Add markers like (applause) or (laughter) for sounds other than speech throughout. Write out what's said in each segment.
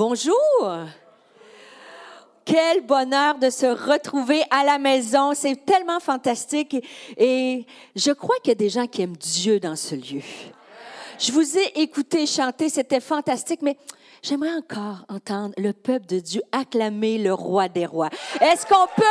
Bonjour. Quel bonheur de se retrouver à la maison. C'est tellement fantastique. Et, je crois qu'il y a des gens qui aiment Dieu dans ce lieu. Je vous ai écouté chanter, c'était fantastique, mais J'aimerais encore entendre le peuple de Dieu acclamer le roi des rois. Est-ce qu'on peut,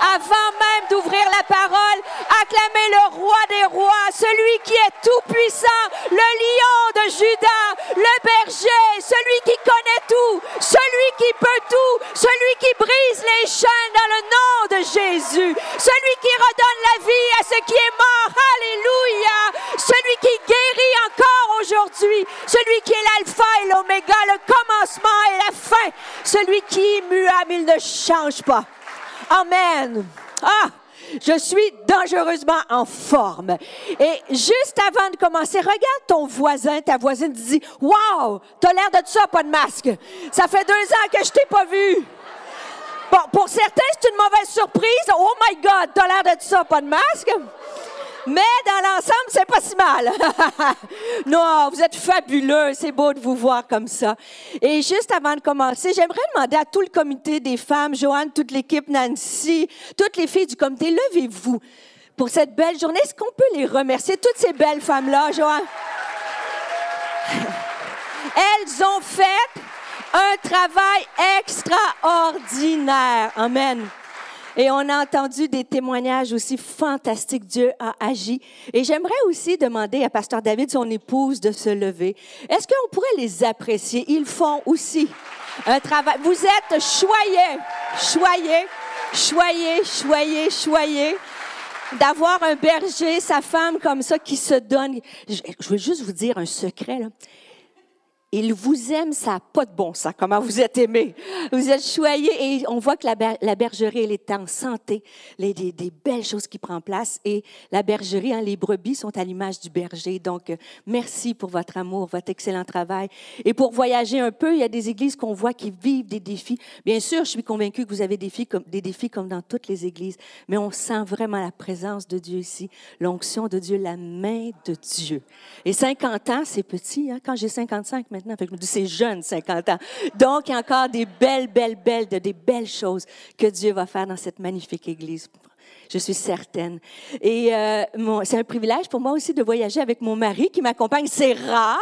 avant même d'ouvrir la parole, acclamer le roi des rois, celui qui est tout puissant, le lion de Judas, le berger, celui qui connaît tout, celui qui peut tout, celui qui brise les chaînes dans le nom de Jésus, celui qui redonne la vie à ce qui est mort. Alléluia. Celui qui guérit encore aujourd'hui, celui qui est l'alpha et l'oméga, le commencement et la fin. Celui qui est muable, il ne change pas. Amen. Ah! Je suis dangereusement en forme. Et juste avant de commencer, regarde ton voisin, ta voisine, dis Wow, t'as l'air de ça, pas de masque. Ça fait deux ans que je t'ai pas vu. Bon, pour certains, c'est une mauvaise surprise. Oh my God, t'as l'air de ça, pas de masque. Mais dans l'ensemble, c'est pas si mal. (laughs) non, vous êtes fabuleux. C'est beau de vous voir comme ça. Et juste avant de commencer, j'aimerais demander à tout le comité des femmes, Joanne, toute l'équipe, Nancy, toutes les filles du comité, levez-vous pour cette belle journée. Est-ce qu'on peut les remercier, toutes ces belles femmes-là, Joanne? (laughs) Elles ont fait un travail extraordinaire. Amen. Et on a entendu des témoignages aussi fantastiques. Dieu a agi. Et j'aimerais aussi demander à Pasteur David, son épouse, de se lever. Est-ce qu'on pourrait les apprécier? Ils font aussi un travail. Vous êtes choyés, choyés, choyés, choyés, choyés d'avoir un berger, sa femme comme ça qui se donne. Je, veux juste vous dire un secret. Là. Il vous aime, ça n'a pas de bon sens, comment vous êtes aimé? Vous êtes choyé et on voit que la, bergerie, elle est en santé. Les, des, des, belles choses qui prennent place et la bergerie, hein, les brebis sont à l'image du berger. Donc, euh, merci pour votre amour, votre excellent travail. Et pour voyager un peu, il y a des églises qu'on voit qui vivent des défis. Bien sûr, je suis convaincue que vous avez des défis, comme, des défis comme dans toutes les églises, mais on sent vraiment la présence de Dieu ici, l'onction de Dieu, la main de Dieu. Et 50 ans, c'est petit. Hein? Quand j'ai 55 maintenant, maintenant. Je me c'est jeune, 50 ans. Donc, il y a encore des belles, belles, belles, de, des belles choses que Dieu va faire dans cette magnifique Église. Je suis certaine. Et euh, c'est un privilège pour moi aussi de voyager avec mon mari qui m'accompagne. C'est rare.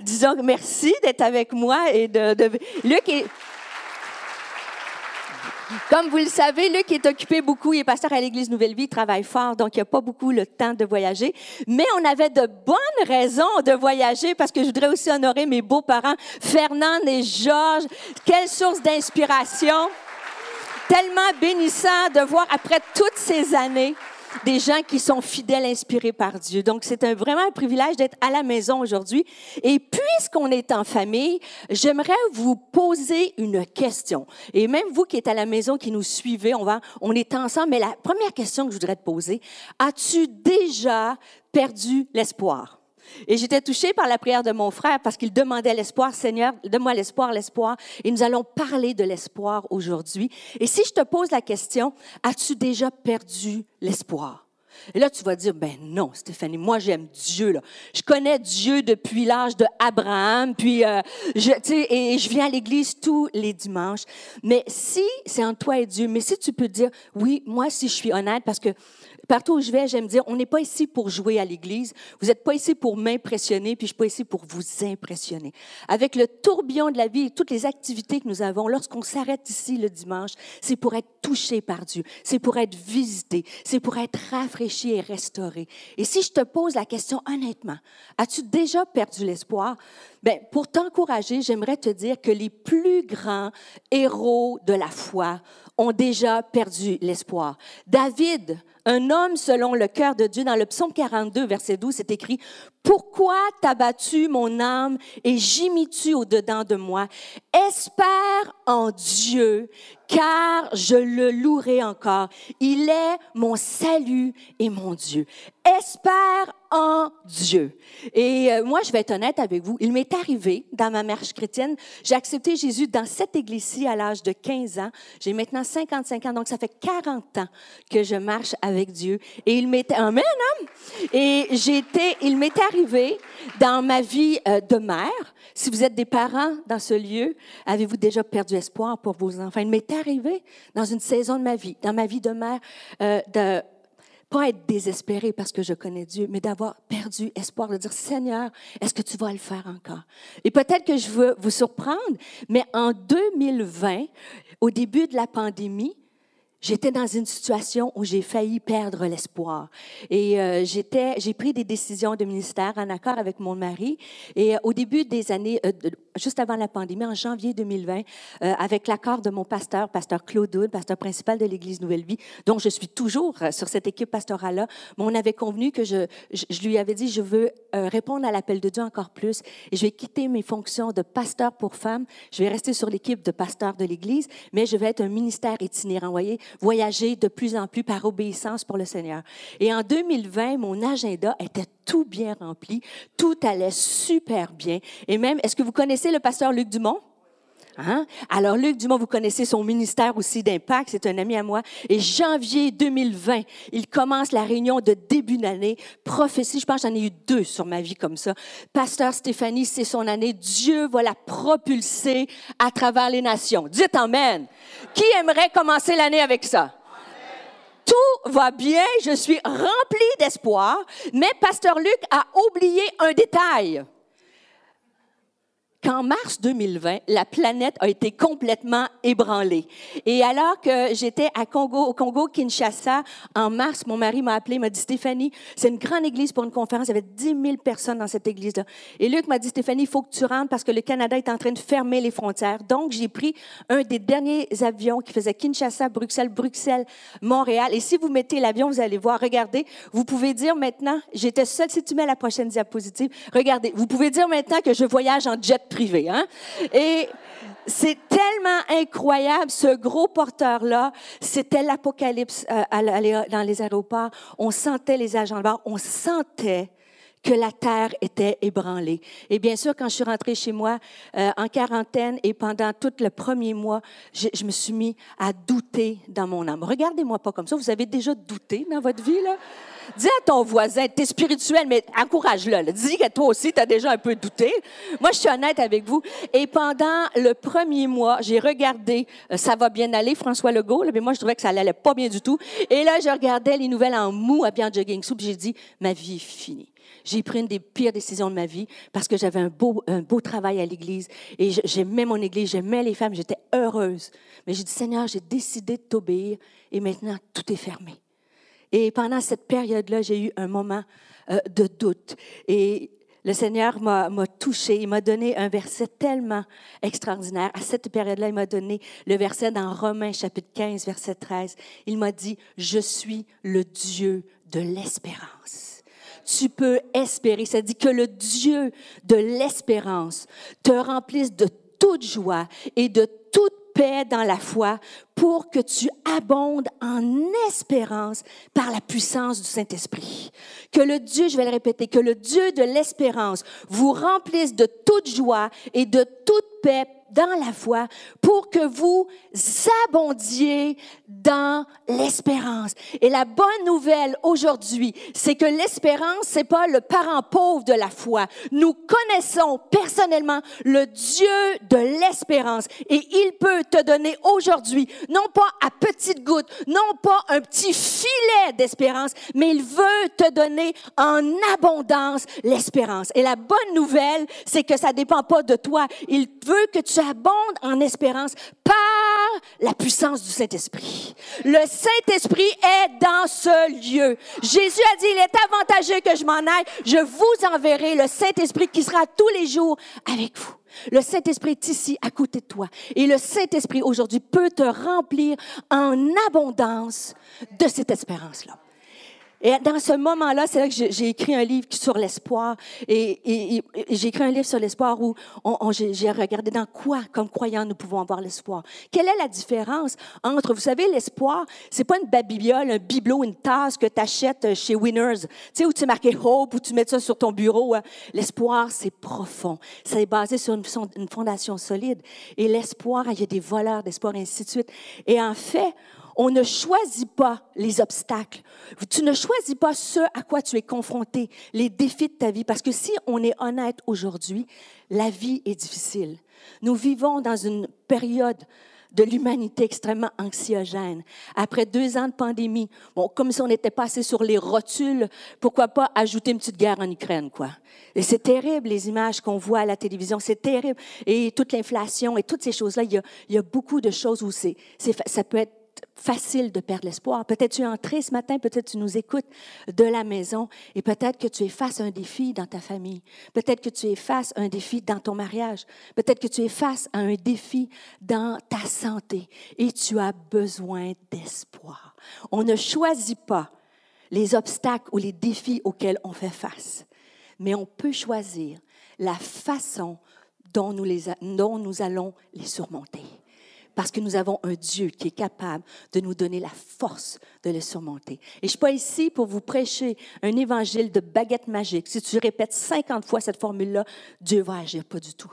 Disons merci d'être avec moi et de, de Luc est comme vous le savez, Luc est occupé beaucoup, il est pasteur à l'Église Nouvelle Vie, il travaille fort, donc il n'a pas beaucoup le temps de voyager. Mais on avait de bonnes raisons de voyager parce que je voudrais aussi honorer mes beaux-parents, Fernand et Georges. Quelle source d'inspiration! Tellement bénissant de voir après toutes ces années des gens qui sont fidèles, inspirés par Dieu. Donc, c'est un, vraiment un privilège d'être à la maison aujourd'hui. Et puisqu'on est en famille, j'aimerais vous poser une question. Et même vous qui êtes à la maison, qui nous suivez, on va, on est ensemble. Mais la première question que je voudrais te poser, as-tu déjà perdu l'espoir? Et j'étais touchée par la prière de mon frère parce qu'il demandait l'espoir, Seigneur, donne-moi l'espoir, l'espoir. Et nous allons parler de l'espoir aujourd'hui. Et si je te pose la question, as-tu déjà perdu l'espoir? Et là, tu vas dire, ben non, Stéphanie, moi j'aime Dieu. Je connais Dieu depuis l'âge de Abraham, puis euh, je, et je viens à l'église tous les dimanches. Mais si c'est en toi et Dieu, mais si tu peux dire, oui, moi si je suis honnête, parce que Partout où je vais, j'aime dire, on n'est pas ici pour jouer à l'église. Vous n'êtes pas ici pour m'impressionner, puis je suis pas ici pour vous impressionner. Avec le tourbillon de la vie et toutes les activités que nous avons, lorsqu'on s'arrête ici le dimanche, c'est pour être touché par Dieu, c'est pour être visité, c'est pour être rafraîchi et restauré. Et si je te pose la question honnêtement, as-tu déjà perdu l'espoir? Ben, pour t'encourager, j'aimerais te dire que les plus grands héros de la foi ont déjà perdu l'espoir. David, un homme selon le cœur de Dieu, dans le psaume 42, verset 12, c'est écrit, Pourquoi t'as battu mon âme et gémis-tu au-dedans de moi? Espère en Dieu, car je le louerai encore. Il est mon salut et mon Dieu. Espère en Dieu. Et euh, moi, je vais être honnête avec vous, il m'est arrivé dans ma marche chrétienne, j'ai accepté Jésus dans cette église-ci à l'âge de 15 ans. J'ai maintenant 55 ans, donc ça fait 40 ans que je marche avec Dieu. Et il m'est, amen, hein? Et j'étais, il m'est arrivé dans ma vie euh, de mère, si vous êtes des parents dans ce lieu, avez-vous déjà perdu espoir pour vos enfants? Il m'est arrivé dans une saison de ma vie, dans ma vie de mère, euh, de pas être désespéré parce que je connais Dieu, mais d'avoir perdu espoir, de dire, Seigneur, est-ce que tu vas le faire encore? Et peut-être que je veux vous surprendre, mais en 2020, au début de la pandémie, J'étais dans une situation où j'ai failli perdre l'espoir. Et euh, j'étais, j'ai pris des décisions de ministère en accord avec mon mari. Et euh, au début des années, euh, juste avant la pandémie, en janvier 2020, avec l'accord de mon pasteur, pasteur Claude Houd, pasteur principal de l'Église Nouvelle Vie, dont je suis toujours sur cette équipe pastorale-là, mais on avait convenu que je, je, je lui avais dit, je veux répondre à l'appel de Dieu encore plus et je vais quitter mes fonctions de pasteur pour femmes. Je vais rester sur l'équipe de pasteur de l'Église, mais je vais être un ministère itinérant. Voyez, voyager de plus en plus par obéissance pour le Seigneur. Et en 2020, mon agenda était tout bien rempli, tout allait super bien. Et même, est-ce que vous connaissez le pasteur Luc Dumont? Hein? Alors, Luc Dumont, vous connaissez son ministère aussi d'impact, c'est un ami à moi. Et janvier 2020, il commence la réunion de début d'année. Prophétie, je pense j'en ai eu deux sur ma vie comme ça. Pasteur Stéphanie, c'est son année. Dieu va la propulser à travers les nations. Dites Amen. Qui aimerait commencer l'année avec ça? tout va bien, je suis rempli d'espoir, mais Pasteur Luc a oublié un détail qu'en mars 2020, la planète a été complètement ébranlée. Et alors que j'étais à Congo, au Congo, Kinshasa, en mars, mon mari m'a appelé, m'a dit, Stéphanie, c'est une grande église pour une conférence, il y avait 10 000 personnes dans cette église-là. Et Luc m'a dit, Stéphanie, il faut que tu rentres parce que le Canada est en train de fermer les frontières. Donc, j'ai pris un des derniers avions qui faisait Kinshasa, Bruxelles, Bruxelles, Montréal. Et si vous mettez l'avion, vous allez voir, regardez, vous pouvez dire maintenant, j'étais seule, si tu mets la prochaine diapositive, regardez, vous pouvez dire maintenant que je voyage en jet privé. Hein? Et c'est tellement incroyable, ce gros porteur-là. C'était l'apocalypse euh, dans les aéroports. On sentait les agents de bord, on sentait que la terre était ébranlée. Et bien sûr, quand je suis rentrée chez moi euh, en quarantaine et pendant tout le premier mois, je, je, me suis mis à douter dans mon âme. Regardez-moi pas comme ça. Vous avez déjà douté dans votre vie, là? Dis à ton voisin, tu es spirituel, mais encourage-le. Dis que toi aussi, tu as déjà un peu douté. Moi, je suis honnête avec vous. Et pendant le premier mois, j'ai regardé euh, Ça va bien aller, François Legault, mais moi, je trouvais que ça allait pas bien du tout. Et là, je regardais les nouvelles en mou à bien jogging soup. J'ai dit, ma vie est finie. J'ai pris une des pires décisions de ma vie parce que j'avais un beau, un beau travail à l'église et j'aimais mon église, j'aimais les femmes, j'étais heureuse. Mais j'ai dit, Seigneur, j'ai décidé de t'obéir et maintenant tout est fermé. Et pendant cette période-là, j'ai eu un moment euh, de doute. Et le Seigneur m'a touché, il m'a donné un verset tellement extraordinaire. À cette période-là, il m'a donné le verset dans Romains chapitre 15, verset 13. Il m'a dit, je suis le Dieu de l'espérance. Tu peux espérer. Ça dit que le Dieu de l'espérance te remplisse de toute joie et de toute paix dans la foi pour que tu abondes en espérance par la puissance du Saint-Esprit. Que le Dieu, je vais le répéter, que le Dieu de l'espérance vous remplisse de toute joie et de toute paix dans la foi pour que vous abondiez dans l'espérance. Et la bonne nouvelle aujourd'hui, c'est que l'espérance, c'est pas le parent pauvre de la foi. Nous connaissons personnellement le Dieu de l'espérance et il peut te donner aujourd'hui, non pas à petites gouttes, non pas un petit filet d'espérance, mais il veut te donner en abondance l'espérance. Et la bonne nouvelle, c'est que ça dépend pas de toi. Il veut que tu abondes en espérance par la puissance du Saint-Esprit. Le Saint-Esprit est dans ce lieu. Jésus a dit, il est avantageux que je m'en aille. Je vous enverrai le Saint-Esprit qui sera tous les jours avec vous. Le Saint-Esprit est ici à côté de toi. Et le Saint-Esprit aujourd'hui peut te remplir en abondance de cette espérance-là. Et dans ce moment-là, c'est là que j'ai écrit un livre sur l'espoir. Et, j'ai écrit un livre sur l'espoir où j'ai regardé dans quoi, comme croyants, nous pouvons avoir l'espoir. Quelle est la différence entre, vous savez, l'espoir, c'est pas une babiole, un bibelot, une tasse que tu achètes chez Winners, tu sais, où tu marqué Hope, où tu mets ça sur ton bureau. Hein. L'espoir, c'est profond. C'est basé sur une, une fondation solide. Et l'espoir, il y a des voleurs d'espoir, et ainsi de suite. Et en fait, on ne choisit pas les obstacles. Tu ne choisis pas ce à quoi tu es confronté, les défis de ta vie. Parce que si on est honnête aujourd'hui, la vie est difficile. Nous vivons dans une période de l'humanité extrêmement anxiogène. Après deux ans de pandémie, bon, comme si on était passé sur les rotules, pourquoi pas ajouter une petite guerre en Ukraine, quoi. Et c'est terrible, les images qu'on voit à la télévision, c'est terrible. Et toute l'inflation et toutes ces choses-là, il y a, beaucoup de choses où c'est, ça peut être facile de perdre l'espoir. Peut-être tu es entré ce matin, peut-être tu nous écoutes de la maison et peut-être que tu es face à un défi dans ta famille. Peut-être que tu es face à un défi dans ton mariage. Peut-être que tu es face à un défi dans ta santé et tu as besoin d'espoir. On ne choisit pas les obstacles ou les défis auxquels on fait face, mais on peut choisir la façon dont nous, les, dont nous allons les surmonter parce que nous avons un Dieu qui est capable de nous donner la force de le surmonter. Et je ne suis pas ici pour vous prêcher un évangile de baguette magique. Si tu répètes 50 fois cette formule-là, Dieu va agir, pas du tout.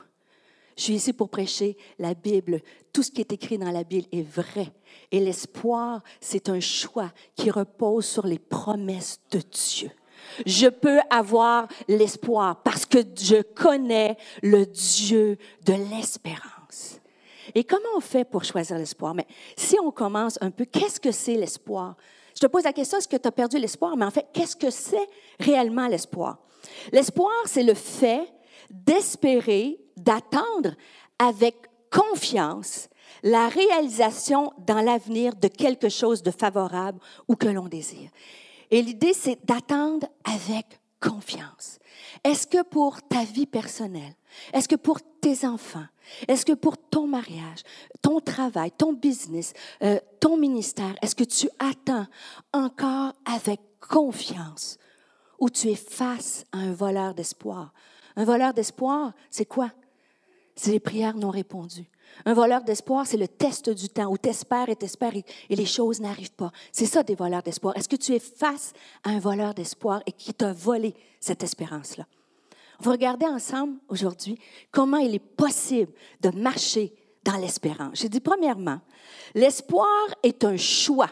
Je suis ici pour prêcher la Bible. Tout ce qui est écrit dans la Bible est vrai. Et l'espoir, c'est un choix qui repose sur les promesses de Dieu. Je peux avoir l'espoir parce que je connais le Dieu de l'espérance. Et comment on fait pour choisir l'espoir? Mais si on commence un peu, qu'est-ce que c'est l'espoir? Je te pose la question, est-ce que tu as perdu l'espoir? Mais en fait, qu'est-ce que c'est réellement l'espoir? L'espoir, c'est le fait d'espérer, d'attendre avec confiance la réalisation dans l'avenir de quelque chose de favorable ou que l'on désire. Et l'idée, c'est d'attendre avec confiance. Est-ce que pour ta vie personnelle, est-ce que pour tes enfants, est-ce que pour ton mariage, ton travail, ton business, euh, ton ministère, est-ce que tu attends encore avec confiance ou tu es face à un voleur d'espoir? Un voleur d'espoir, c'est quoi? C'est les prières non répondues. Un voleur d'espoir, c'est le test du temps où tu espères et t'espères et les choses n'arrivent pas. C'est ça des voleurs d'espoir. Est-ce que tu es face à un voleur d'espoir et qui t'a volé cette espérance-là? On va regarder ensemble aujourd'hui comment il est possible de marcher dans l'espérance. J'ai dit premièrement, l'espoir est un choix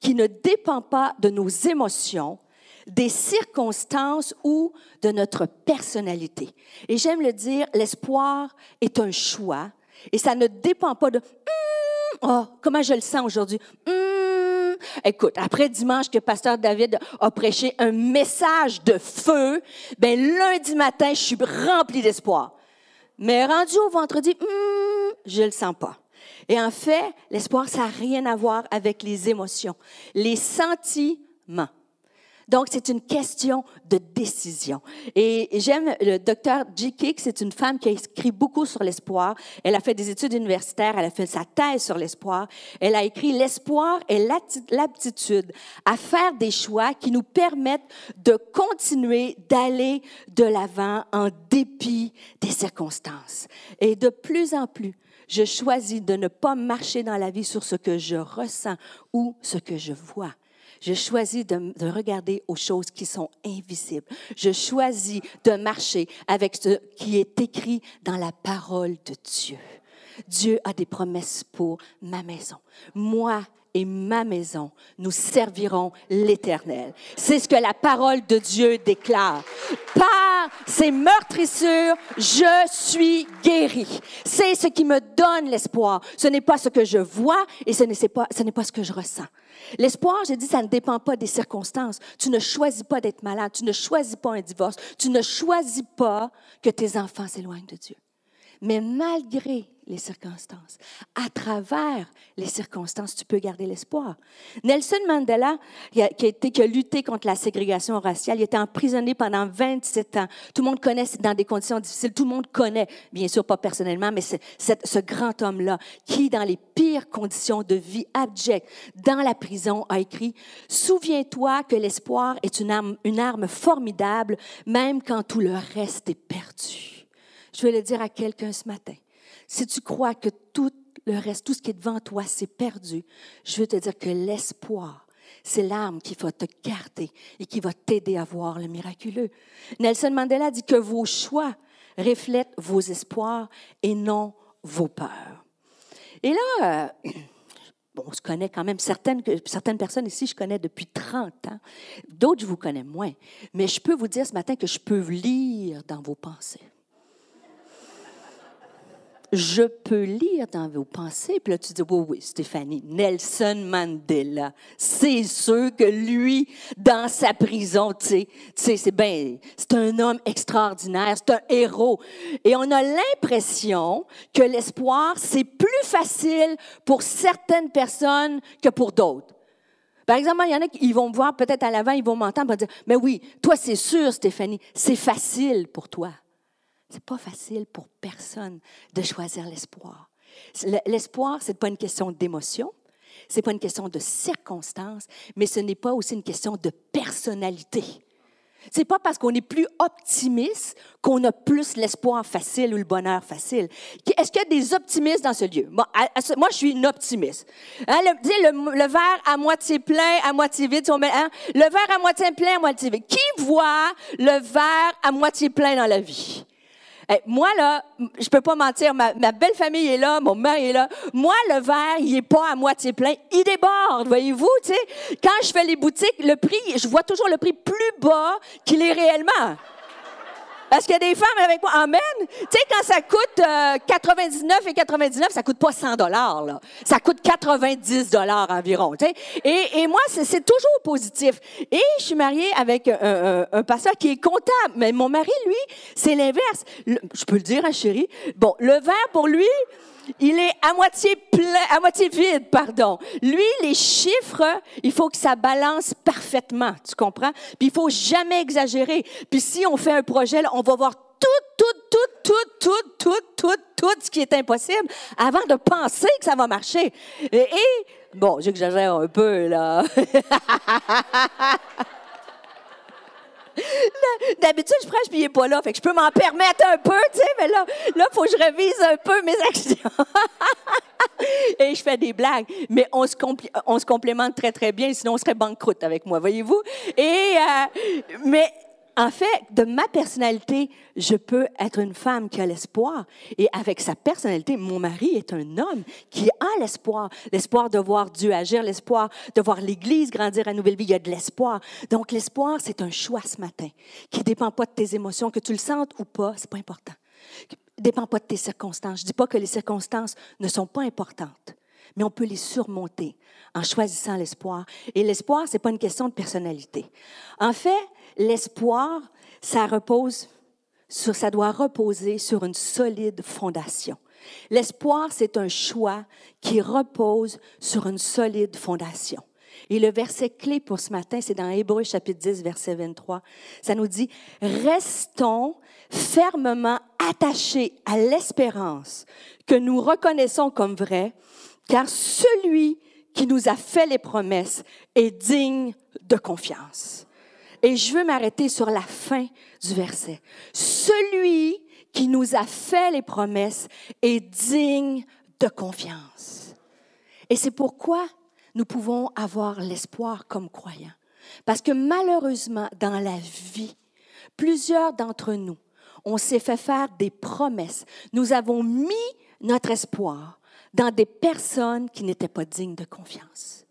qui ne dépend pas de nos émotions, des circonstances ou de notre personnalité. Et j'aime le dire, l'espoir est un choix et ça ne dépend pas de hum, oh, comment je le sens aujourd'hui? Hum, écoute, après dimanche que pasteur David a prêché un message de feu, ben lundi matin, je suis rempli d'espoir. Mais rendu au vendredi, hum, je le sens pas. Et en fait, l'espoir, ça n'a rien à voir avec les émotions, les sentiments. Donc, c'est une question de décision. Et j'aime le docteur G. Kick, c'est une femme qui a écrit beaucoup sur l'espoir. Elle a fait des études universitaires, elle a fait sa thèse sur l'espoir. Elle a écrit L'espoir est l'aptitude à faire des choix qui nous permettent de continuer d'aller de l'avant en dépit des circonstances. Et de plus en plus, je choisis de ne pas marcher dans la vie sur ce que je ressens ou ce que je vois je choisis de, de, regarder aux choses qui sont invisibles. Je choisis de marcher avec ce qui est écrit dans la parole de Dieu. Dieu a des promesses pour ma maison. Moi et ma maison, nous servirons l'Éternel. C'est ce que la parole de Dieu déclare. Ces meurtrissures, je suis guéri. C'est ce qui me donne l'espoir. Ce n'est pas ce que je vois et ce n'est pas, ce pas ce que je ressens. L'espoir, j'ai dit, ça ne dépend pas des circonstances. Tu ne choisis pas d'être malade, tu ne choisis pas un divorce, tu ne choisis pas que tes enfants s'éloignent de Dieu. Mais malgré les circonstances. À travers les circonstances, tu peux garder l'espoir. Nelson Mandela, qui a, a été, a, lutté contre la ségrégation raciale, il était emprisonné pendant 27 ans. Tout le monde connaît, dans des conditions difficiles, tout le monde connaît, bien sûr pas personnellement, mais ce grand homme-là, qui, dans les pires conditions de vie abjectes, dans la prison, a écrit, Souviens-toi que l'espoir est une arme, une arme formidable, même quand tout le reste est perdu. Je vais le dire à quelqu'un ce matin. Si tu crois que tout le reste, tout ce qui est devant toi, c'est perdu, je veux te dire que l'espoir, c'est l'arme qui va te garder et qui va t'aider à voir le miraculeux. Nelson Mandela dit que vos choix reflètent vos espoirs et non vos peurs. Et là, euh, (clears throat) on se connaît quand même. Certaines, certaines personnes ici, je connais depuis 30 ans. D'autres, je vous connais moins. Mais je peux vous dire ce matin que je peux lire dans vos pensées je peux lire dans vos pensées. Puis là, tu dis, oui, oui, Stéphanie, Nelson Mandela, c'est sûr que lui, dans sa prison, tu sais, c'est ben, c'est un homme extraordinaire, c'est un héros. Et on a l'impression que l'espoir, c'est plus facile pour certaines personnes que pour d'autres. Par exemple, il y en a qui vont me voir peut-être à l'avant, ils vont m'entendre, ils vont dire, mais oui, toi, c'est sûr, Stéphanie, c'est facile pour toi. C'est pas facile pour personne de choisir l'espoir. L'espoir, c'est pas une question d'émotion, c'est pas une question de circonstance, mais ce n'est pas aussi une question de personnalité. C'est pas parce qu'on est plus optimiste qu'on a plus l'espoir facile ou le bonheur facile. Est-ce qu'il y a des optimistes dans ce lieu? Moi, je suis une optimiste. Hein, le, verre à moitié plein, à moitié vide. Hein, le verre à moitié plein, à moitié vide. Qui voit le verre à moitié plein dans la vie? Moi, là, je peux pas mentir, ma, belle famille est là, mon mari est là. Moi, le verre, il est pas à moitié plein, il déborde, voyez-vous, tu sais. Quand je fais les boutiques, le prix, je vois toujours le prix plus bas qu'il est réellement. Parce qu'il y a des femmes avec moi. Amen. Tu sais, quand ça coûte 99 euh, et 99, ça coûte pas 100 dollars. Ça coûte 90 dollars environ. Et, et moi, c'est toujours positif. Et je suis mariée avec un, un, pasteur qui est comptable. Mais mon mari, lui, c'est l'inverse. Je peux le dire, hein, chérie? Bon, le verre, pour lui, il est à moitié plein, à moitié vide, pardon. Lui, les chiffres, il faut que ça balance parfaitement, tu comprends? Puis il faut jamais exagérer. Puis si on fait un projet, on va voir tout, tout, tout, tout, tout, tout, tout, tout ce qui est impossible avant de penser que ça va marcher. Et, et bon, j'exagère un peu, là. (laughs) (laughs) D'habitude, je prêche puis il pas là. Fait que je peux m'en permettre un peu, tu sais, mais là, là, faut que je révise un peu mes actions. (laughs) Et je fais des blagues. Mais on se, on se complémente très, très bien, sinon on serait banqueroute avec moi, voyez-vous? Et, euh, mais en fait, de ma personnalité, je peux être une femme qui a l'espoir. Et avec sa personnalité, mon mari est un homme qui a l'espoir. L'espoir de voir Dieu agir, l'espoir de voir l'Église grandir à nouvelle vie. Il y a de l'espoir. Donc, l'espoir, c'est un choix ce matin qui ne dépend pas de tes émotions, que tu le sentes ou pas, c'est pas important. Dépend pas de tes circonstances. Je dis pas que les circonstances ne sont pas importantes mais on peut les surmonter en choisissant l'espoir. Et l'espoir, c'est pas une question de personnalité. En fait, l'espoir, ça repose sur, ça doit reposer sur une solide fondation. L'espoir, c'est un choix qui repose sur une solide fondation. Et le verset clé pour ce matin, c'est dans Hébreu chapitre 10, verset 23. Ça nous dit, restons fermement attachés à l'espérance que nous reconnaissons comme vraie, car celui qui nous a fait les promesses est digne de confiance. Et je veux m'arrêter sur la fin du verset. Celui qui nous a fait les promesses est digne de confiance. Et c'est pourquoi nous pouvons avoir l'espoir comme croyants. Parce que malheureusement, dans la vie, plusieurs d'entre nous, on s'est fait faire des promesses. Nous avons mis notre espoir dans des personnes qui n'étaient pas dignes de confiance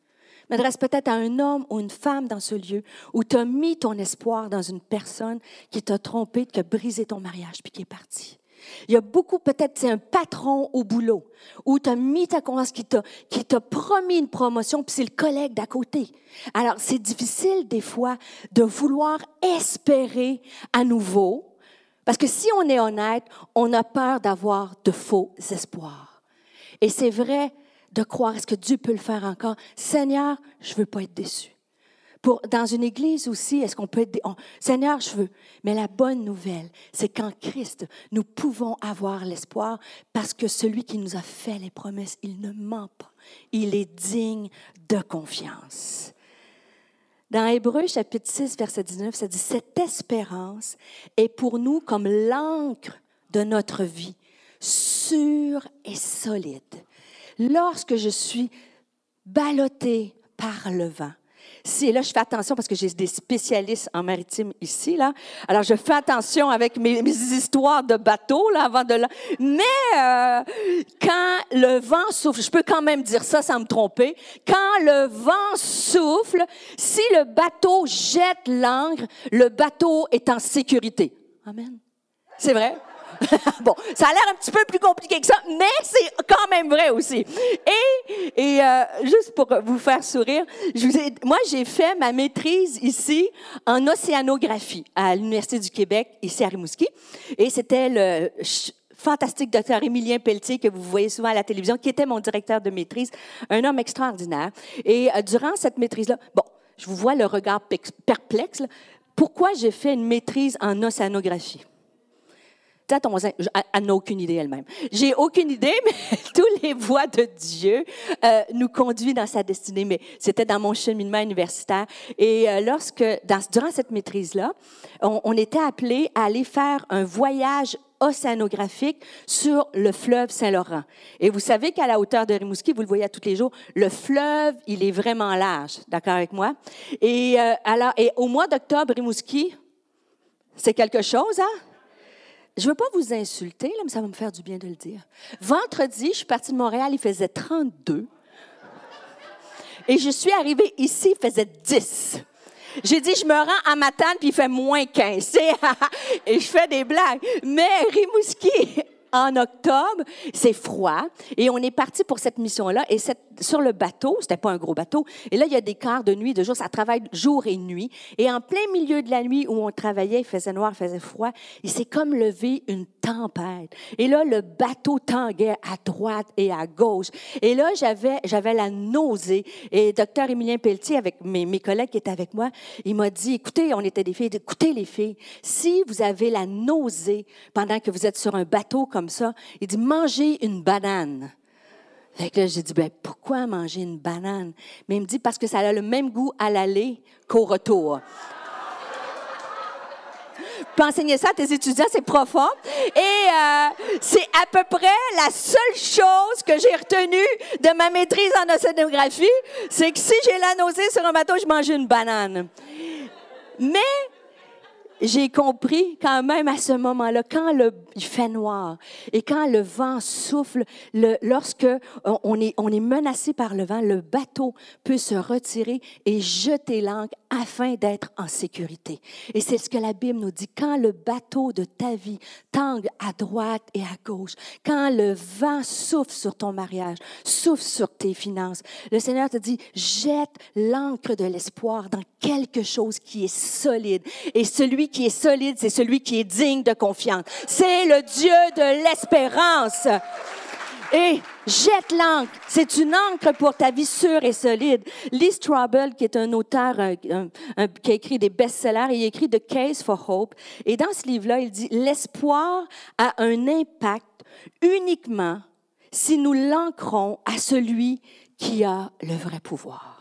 m'adresse peut-être à un homme ou une femme dans ce lieu où tu as mis ton espoir dans une personne qui t'a trompé, qui a brisé ton mariage, puis qui est parti. Il y a beaucoup, peut-être, c'est un patron au boulot où tu as mis ta confiance, qui t'a, qui t'a promis une promotion, puis c'est le collègue d'à côté. Alors, c'est difficile des fois de vouloir espérer à nouveau Parce que si on est honnête, on a peur d'avoir de faux espoirs. Et c'est vrai de croire, est-ce que Dieu peut le faire encore? Seigneur, je veux pas être déçu. Pour, dans une église aussi, est-ce qu'on peut être... Seigneur, je veux. Mais la bonne nouvelle, c'est qu'en Christ, nous pouvons avoir l'espoir parce que celui qui nous a fait les promesses, il ne ment pas. Il est digne de confiance. Dans Hébreu chapitre 6, verset 19, ça dit, Cette espérance est pour nous comme l'encre de notre vie, sûre et solide. Lorsque je suis ballottée par le vent, si, là, je fais attention parce que j'ai des spécialistes en maritime ici, là. Alors, je fais attention avec mes, histoires de bateau, là, avant de. Mais, euh, quand le vent souffle, je peux quand même dire ça sans me tromper. Quand le vent souffle, si le bateau jette l'encre, le bateau est en sécurité. Amen. C'est vrai? (laughs) bon, ça a l'air un petit peu plus compliqué que ça, mais c'est quand même vrai aussi. Et, et euh, juste pour vous faire sourire, je vous ai, moi, j'ai fait ma maîtrise ici en océanographie à l'Université du Québec, ici à Rimouski. Et c'était le fantastique docteur Émilien Pelletier que vous voyez souvent à la télévision, qui était mon directeur de maîtrise, un homme extraordinaire. Et euh, durant cette maîtrise-là, bon, je vous vois le regard perplexe. Là. Pourquoi j'ai fait une maîtrise en océanographie? Elle n'a aucune idée elle-même. J'ai aucune idée, (laughs) mais tous les voies de Dieu euh, nous conduisent dans sa destinée. Mais c'était dans mon cheminement universitaire. Et euh, lorsque, durant cette maîtrise-là, on, était appelé à aller faire un voyage océanographique sur le fleuve Saint-Laurent. Et vous savez qu'à la hauteur de Rimouski, vous le voyez tous les jours, le fleuve, il est vraiment large. D'accord avec moi? Et, euh, alors, et au mois d'octobre, Rimouski, c'est quelque chose, hein? Je ne veux pas vous insulter, là, mais ça va me faire du bien de le dire. Vendredi, je suis partie de Montréal, il faisait 32. Et je suis arrivée ici, il faisait 10. J'ai dit, je me rends à Matane, puis il fait moins 15. (laughs) Et je fais des blagues. Mais Rimouski, en octobre, c'est froid. Et on est parti pour cette mission-là. Et cette, sur le bateau, c'était pas un gros bateau. Et là, il y a des quarts de nuit, de jour. Ça travaille jour et nuit. Et en plein milieu de la nuit où on travaillait, il faisait noir, il faisait froid, il s'est comme levé une tempête. Et là, le bateau tanguait à droite et à gauche. Et là, j'avais, j'avais la nausée. Et docteur Émilien Pelletier, avec mes, mes collègues qui étaient avec moi, il m'a dit, écoutez, on était des filles, écoutez les filles, si vous avez la nausée pendant que vous êtes sur un bateau comme ça, il dit, mangez une banane. Fait que là, j'ai dit, ben, pourquoi manger une banane? Mais il me dit, parce que ça a le même goût à l'aller qu'au retour (laughs) peux enseigner ça à tes étudiants, c'est profond. Et euh, c'est à peu près la seule chose que j'ai retenue de ma maîtrise en océanographie, c'est que si j'ai la nausée sur un bateau, je mange une banane. Mais j'ai compris quand même à ce moment-là, quand le, il fait noir et quand le vent souffle, le, lorsque on est, on est menacé par le vent, le bateau peut se retirer et jeter l'ancre afin d'être en sécurité. Et c'est ce que la Bible nous dit. Quand le bateau de ta vie tangue à droite et à gauche, quand le vent souffle sur ton mariage, souffle sur tes finances, le Seigneur te dit, jette l'ancre de l'espoir dans quelque chose qui est solide. Et celui qui est solide, c'est celui qui est digne de confiance. C'est le Dieu de l'espérance. Et jette l'encre. C'est une encre pour ta vie sûre et solide. Lee Strobel, qui est un auteur qui a écrit des best-sellers, il écrit The Case for Hope. Et dans ce livre-là, il dit, l'espoir a un impact uniquement si nous l'ancrons à celui qui a le vrai pouvoir.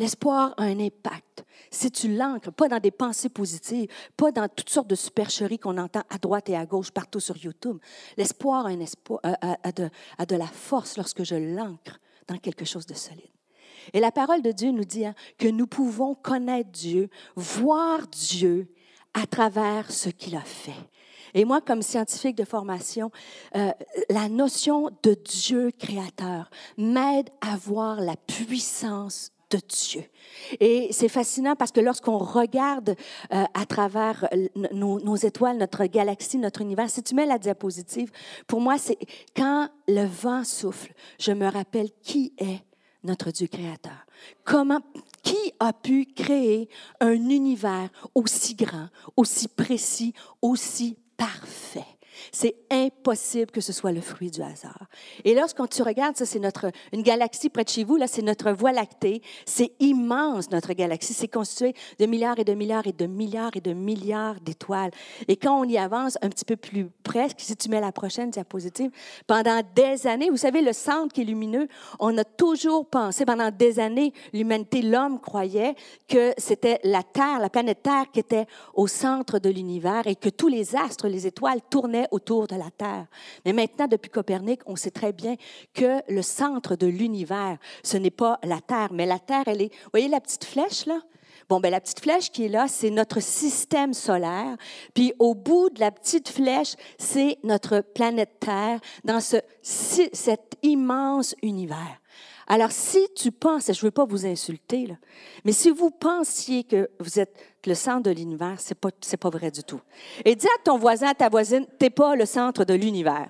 L'espoir a un impact. Si tu l'ancres, pas dans des pensées positives, pas dans toutes sortes de supercheries qu'on entend à droite et à gauche partout sur YouTube. L'espoir a, de, la force lorsque je l'ancre dans quelque chose de solide. Et la parole de Dieu nous dit hein, que nous pouvons connaître Dieu, voir Dieu à travers ce qu'il a fait. Et moi, comme scientifique de formation, euh, la notion de Dieu créateur m'aide à voir la puissance de Dieu. Et c'est fascinant parce que lorsqu'on regarde euh, à travers nos, étoiles, notre galaxie, notre univers, si tu mets la diapositive, pour moi, c'est quand le vent souffle, je me rappelle qui est notre Dieu créateur. Comment, Qui a pu créer un univers aussi grand, aussi précis, aussi parfait? C'est impossible que ce soit le fruit du hasard. Et lorsqu'on tu regardes, ça, c'est notre, une galaxie près de chez vous, là, c'est notre voie lactée. C'est immense, notre galaxie. C'est constitué de milliards et de milliards et de milliards et de milliards d'étoiles. Et quand on y avance un petit peu plus presque, si tu mets la prochaine diapositive, pendant des années, vous savez, le centre qui est lumineux, on a toujours pensé, pendant des années, l'humanité, l'homme croyait que c'était la Terre, la planète Terre qui était au centre de l'univers et que tous les astres, les étoiles tournaient autour de la Terre. Mais maintenant, depuis Copernic, on sait très bien que le centre de l'univers, ce n'est pas la Terre, mais la Terre, elle est... Vous voyez la petite flèche là? Bon, ben la petite flèche qui est là, c'est notre système solaire. Puis au bout de la petite flèche, c'est notre planète Terre dans ce, cet immense univers. Alors, si tu penses, et je ne veux pas vous insulter, mais si vous pensiez que vous êtes le centre de l'univers, ce n'est pas, pas vrai du tout. Et dis à ton voisin, à ta voisine, tu n'es pas le centre de l'univers.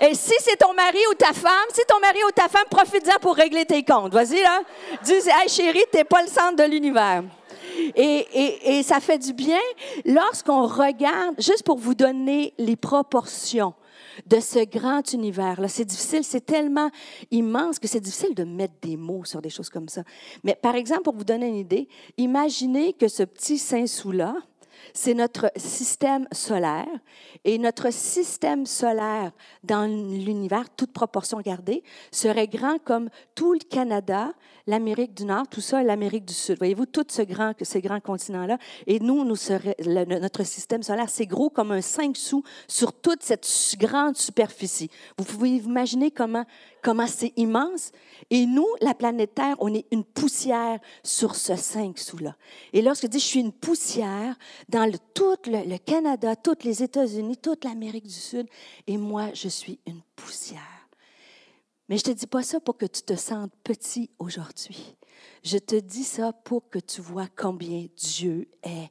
Et si c'est ton mari ou ta femme, si ton mari ou ta femme, profite-en pour régler tes comptes. Vas-y, là. Dis, hey chérie, n'es pas le centre de l'univers. Et, ça fait du bien lorsqu'on regarde, juste pour vous donner les proportions de ce grand univers-là. C'est difficile, c'est tellement immense que c'est difficile de mettre des mots sur des choses comme ça. Mais par exemple, pour vous donner une idée, imaginez que ce petit Saint-Sous-là, c'est notre système solaire. Et notre système solaire dans l'univers, toute proportion gardée, serait grand comme tout le Canada, l'Amérique du Nord, tout ça, l'Amérique du Sud. Voyez-vous, tout ce grand, ces grands continents-là. Et nous, notre système solaire, c'est gros comme un 5 sous sur toute cette grande superficie. Vous pouvez imaginer comment, c'est immense. Et nous, la planète Terre, on est une poussière sur ce 5 sous-là. Et lorsque je dis je suis une poussière dans tout le, le Canada, tous les États-Unis, toute l'Amérique du Sud, et moi, je suis une poussière. Mais je ne te dis pas ça pour que tu te sentes petit aujourd'hui. Je te dis ça pour que tu vois combien Dieu est.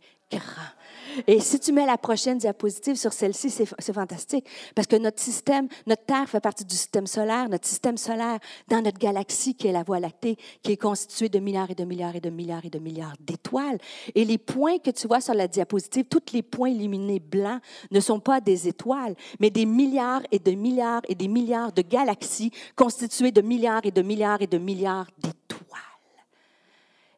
Et si tu mets la prochaine diapositive sur celle-ci, c'est fantastique parce que notre système, notre Terre fait partie du système solaire, notre système solaire dans notre galaxie qui est la Voie lactée, qui est constituée de milliards et de milliards et de milliards et de milliards d'étoiles. Et les points que tu vois sur la diapositive, tous les points illuminés blancs ne sont pas des étoiles, mais des milliards et de milliards et des milliards de galaxies constituées de milliards et de milliards et de milliards d'étoiles.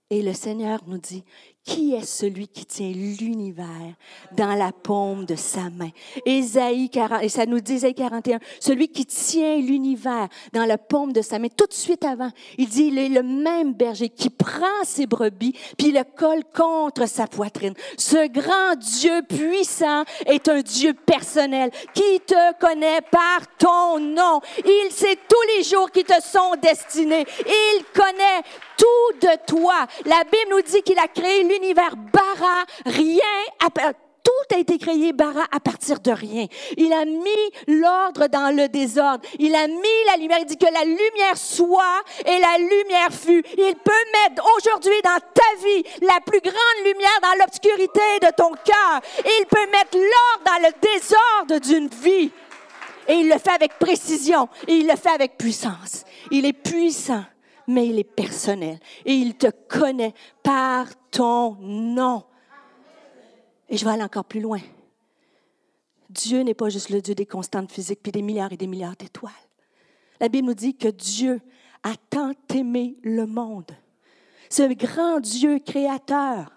Et le Seigneur nous dit, qui est celui qui tient l'univers dans la paume de sa main? Ésaïe 40, et ça nous dit Ésaïe 41, celui qui tient l'univers dans la paume de sa main. Tout de suite avant, il dit, il est le même berger qui prend ses brebis, puis le colle contre sa poitrine. Ce grand Dieu puissant est un Dieu personnel qui te connaît par ton nom. Il sait tous les jours qui te sont destinés. Il connaît tout de toi. La Bible nous dit qu'il a créé l'univers bara, rien tout a été créé bara à partir de rien. Il a mis l'ordre dans le désordre. Il a mis la lumière. Il dit que la lumière soit et la lumière fut. Il peut mettre aujourd'hui dans ta vie la plus grande lumière dans l'obscurité de ton cœur. Il peut mettre l'ordre dans le désordre d'une vie. Et il le fait avec précision et il le fait avec puissance. Il est puissant mais il est personnel et il te connaît par ton nom. Et je vais aller encore plus loin. Dieu n'est pas juste le Dieu des constantes physiques puis des milliards et des milliards d'étoiles. La Bible nous dit que Dieu a tant aimé le monde. Ce grand Dieu créateur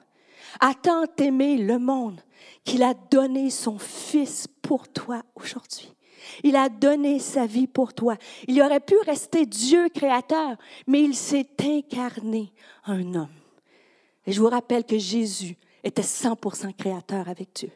a tant aimé le monde qu'il a donné son Fils pour toi aujourd'hui. Il a donné sa vie pour toi. Il aurait pu rester Dieu créateur, mais il s'est incarné un homme. Et je vous rappelle que Jésus était 100% créateur avec Dieu.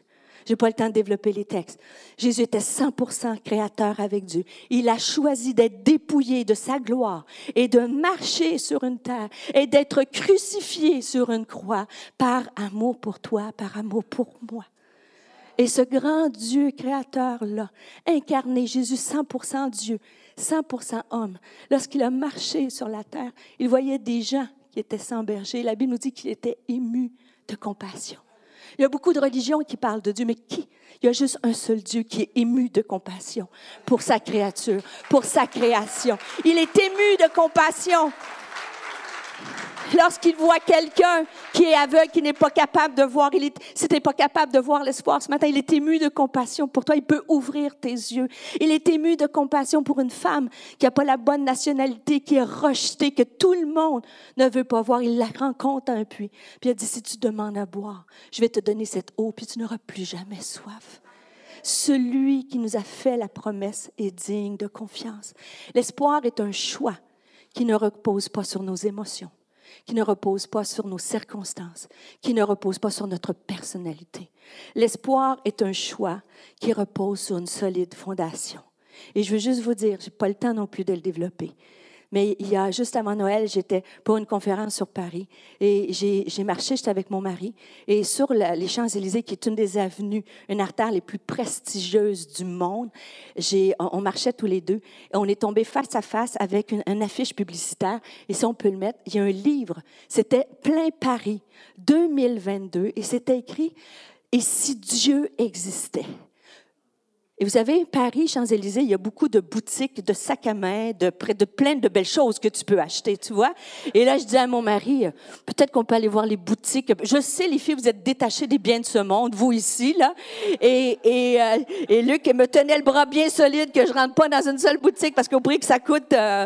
Je n'ai pas le temps de développer les textes. Jésus était 100% créateur avec Dieu. Il a choisi d'être dépouillé de sa gloire et de marcher sur une terre et d'être crucifié sur une croix par amour pour toi, par amour pour moi. Et ce grand Dieu créateur-là, incarné, Jésus 100% Dieu, 100% homme, lorsqu'il a marché sur la terre, il voyait des gens qui étaient sans berger. La Bible nous dit qu'il était ému de compassion. Il y a beaucoup de religions qui parlent de Dieu, mais qui? Il y a juste un seul Dieu qui est ému de compassion pour sa créature, pour sa création. Il est ému de compassion. Lorsqu'il voit quelqu'un qui est aveugle, qui n'est pas capable de voir, il est, pas capable de voir l'espoir ce matin, il est ému de compassion pour toi, il peut ouvrir tes yeux. Il est ému de compassion pour une femme qui n'a pas la bonne nationalité, qui est rejetée, que tout le monde ne veut pas voir. Il la rencontre à un puits. Puis il a dit, si tu demandes à boire, je vais te donner cette eau, puis tu n'auras plus jamais soif. Celui qui nous a fait la promesse est digne de confiance. L'espoir est un choix qui ne repose pas sur nos émotions, qui ne repose pas sur nos circonstances, qui ne repose pas sur notre personnalité. L'espoir est un choix qui repose sur une solide fondation. Et je veux juste vous dire, je n'ai pas le temps non plus de le développer, mais il y a juste avant Noël, j'étais pour une conférence sur Paris et j'ai marché, j'étais avec mon mari. Et sur les Champs-Élysées, qui est une des avenues, une artère les plus prestigieuses du monde, on, on, marchait tous les deux et on est tombé face à face avec une, une affiche publicitaire. Et si on peut le mettre, il y a un livre, c'était Plein Paris 2022 et c'était écrit Et si Dieu existait? Et vous savez, Paris, Champs-Élysées, il y a beaucoup de boutiques, de sacs à main, de, de plein de belles choses que tu peux acheter, tu vois. Et là, je dis à mon mari, euh, peut-être qu'on peut aller voir les boutiques. Je sais, les filles, vous êtes détachées des biens de ce monde, vous ici, là. Et, et, euh, et Luc me tenait le bras bien solide que je rentre pas dans une seule boutique parce qu'au prix que ça coûte. Euh,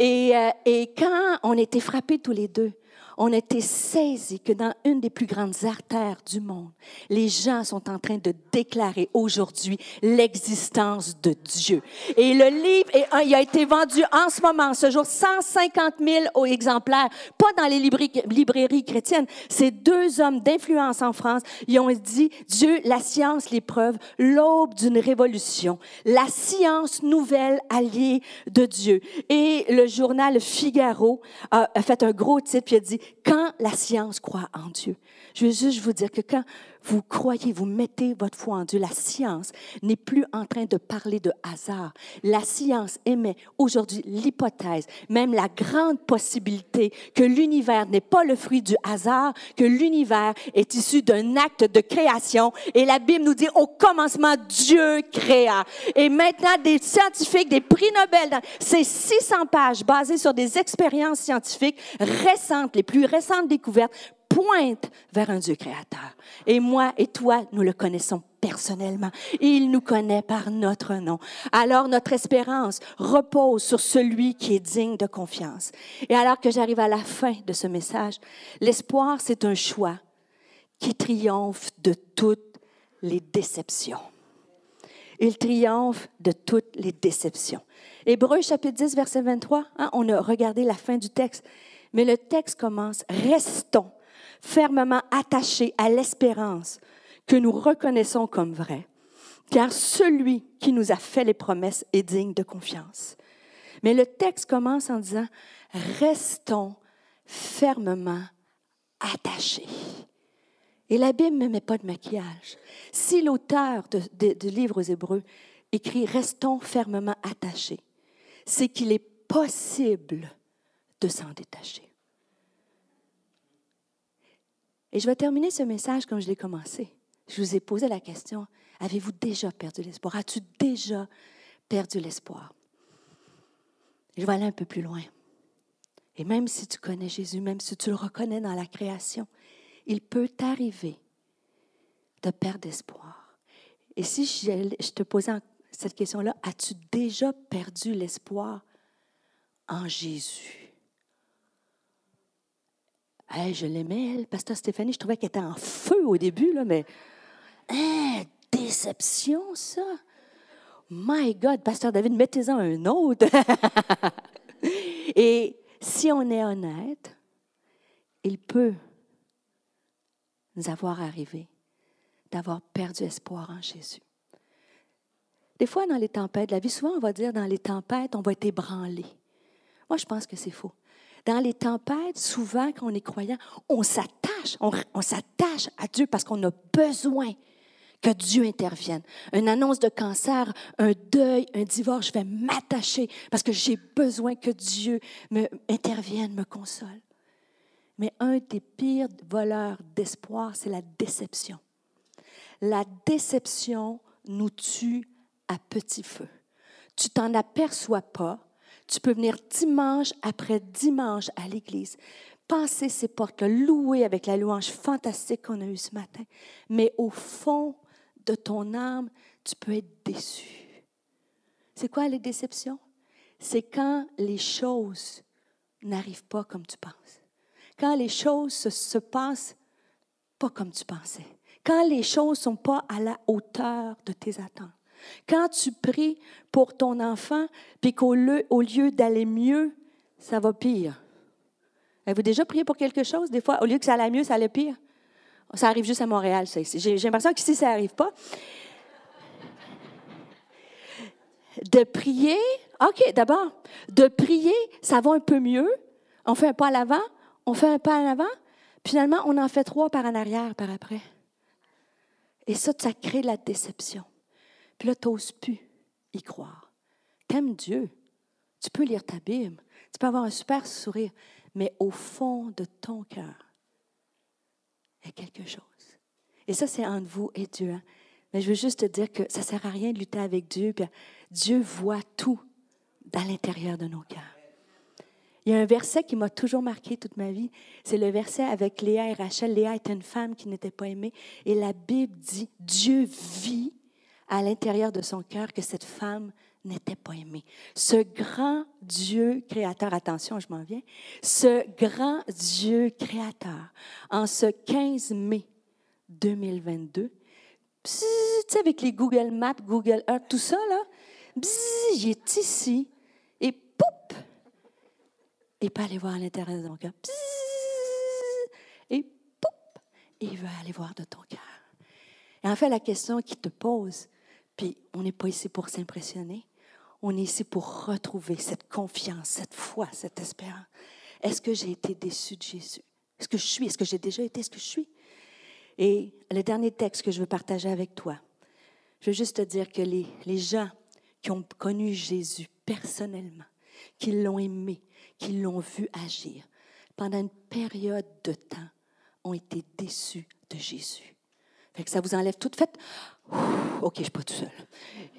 et, et quand on était frappés tous les deux, on a été saisis que dans une des plus grandes artères du monde, les gens sont en train de déclarer aujourd'hui l'existence de Dieu. Et le livre, il a été vendu en ce moment, ce jour, 150 000 exemplaires, pas dans les librairies chrétiennes. Ces deux hommes d'influence en France, ils ont dit, Dieu, la science, l'épreuve, l'aube d'une révolution, la science nouvelle alliée de Dieu. Et le journal Figaro a, a fait un gros titre, puis a dit, quand la science croit en Dieu. Je veux juste vous dire que quand vous croyez, vous mettez votre foi en Dieu, la science n'est plus en train de parler de hasard. La science émet aujourd'hui l'hypothèse, même la grande possibilité que l'univers n'est pas le fruit du hasard, que l'univers est issu d'un acte de création. Et la Bible nous dit, au commencement, Dieu créa. Et maintenant, des scientifiques, des prix Nobel, ces 600 pages basées sur des expériences scientifiques récentes, les plus récentes découvertes, pointe vers un Dieu créateur. Et moi et toi, nous le connaissons personnellement. Il nous connaît par notre nom. Alors notre espérance repose sur celui qui est digne de confiance. Et alors que j'arrive à la fin de ce message, l'espoir, c'est un choix qui triomphe de toutes les déceptions. Il triomphe de toutes les déceptions. Hébreu chapitre 10, verset 23, hein, on a regardé la fin du texte, mais le texte commence, restons fermement attachés à l'espérance que nous reconnaissons comme vraie, car celui qui nous a fait les promesses est digne de confiance. Mais le texte commence en disant, restons fermement attachés. Et la Bible ne met pas de maquillage. Si l'auteur du livre aux Hébreux écrit Restons fermement attachés, c'est qu'il est possible de s'en détacher. Et je vais terminer ce message comme je l'ai commencé. Je vous ai posé la question, avez-vous déjà perdu l'espoir? As-tu déjà perdu l'espoir? Je vais aller un peu plus loin. Et même si tu connais Jésus, même si tu le reconnais dans la création, il peut t'arriver de perdre espoir. Et si je te posais cette question-là, as-tu déjà perdu l'espoir en Jésus? Je l'aimais, elle. Pasteur Stéphanie, je trouvais qu'elle était en feu au début, mais. Hein, déception, ça. My God, Pasteur David, mettez-en un autre. (laughs) Et si on est honnête, il peut nous avoir arrivé d'avoir perdu espoir en Jésus. Des fois, dans les tempêtes de la vie, souvent, on va dire dans les tempêtes, on va être ébranlé. Moi, je pense que c'est faux. Dans les tempêtes, souvent, quand on est croyant, on s'attache, on, s'attache à Dieu parce qu'on a besoin que Dieu intervienne. Une annonce de cancer, un deuil, un divorce, je vais m'attacher parce que j'ai besoin que Dieu me intervienne, me console. Mais un des pires voleurs d'espoir, c'est la déception. La déception nous tue à petit feu. Tu t'en aperçois pas, tu peux venir dimanche après dimanche à l'église, passer ces portes-là, louer avec la louange fantastique qu'on a eue ce matin. Mais au fond de ton âme, tu peux être déçu. C'est quoi les déceptions? C'est quand les choses n'arrivent pas comme tu penses. Quand les choses se, se passent pas comme tu pensais. Quand les choses ne sont pas à la hauteur de tes attentes. Quand tu pries pour ton enfant, puis qu'au lieu, d'aller mieux, ça va pire. Avez-vous déjà prié pour quelque chose? Des fois, au lieu que ça allait mieux, ça allait pire. Ça arrive juste à Montréal, ça. J'ai l'impression qu'ici, ça n'arrive pas. De prier, OK, d'abord, de prier, ça va un peu mieux. On fait un pas à l'avant, on fait un pas à l'avant, finalement, on en fait trois par en arrière, par après. Et ça, ça crée la déception. Puis là, tu n'oses plus y croire. T'aimes Dieu. Tu peux lire ta Bible. Tu peux avoir un super sourire. Mais au fond de ton cœur, il y a quelque chose. Et ça, c'est entre vous et Dieu. Hein. Mais je veux juste te dire que ça ne sert à rien de lutter avec Dieu. Dieu voit tout dans l'intérieur de nos cœurs. Il y a un verset qui m'a toujours marqué toute ma vie. C'est le verset avec Léa et Rachel. Léa était une femme qui n'était pas aimée. Et la Bible dit, Dieu vit à l'intérieur de son cœur que cette femme n'était pas aimée. Ce grand Dieu créateur, attention, je m'en viens, ce grand Dieu créateur, en ce 15 mai 2022, tu sais, avec les Google Maps, Google Earth, tout ça, là, il est ici, et poup, il peut aller voir à l'intérieur de ton cœur. Et poup, il veut aller voir de ton cœur. Et en fait, la question qu'il te pose, puis on n'est pas ici pour s'impressionner. On est ici pour retrouver cette confiance, cette foi, cette espérance. Est-ce que j'ai été déçu de Jésus? Est-ce que je suis? Est-ce que j'ai déjà été? Est-ce que je suis? Et le dernier texte que je veux partager avec toi, je veux juste te dire que les, les gens qui ont connu Jésus personnellement, qui l'ont aimé, qui l'ont vu agir, pendant une période de temps, ont été déçus de Jésus. Ça vous enlève tout. Faites, OK, je suis pas tout seul.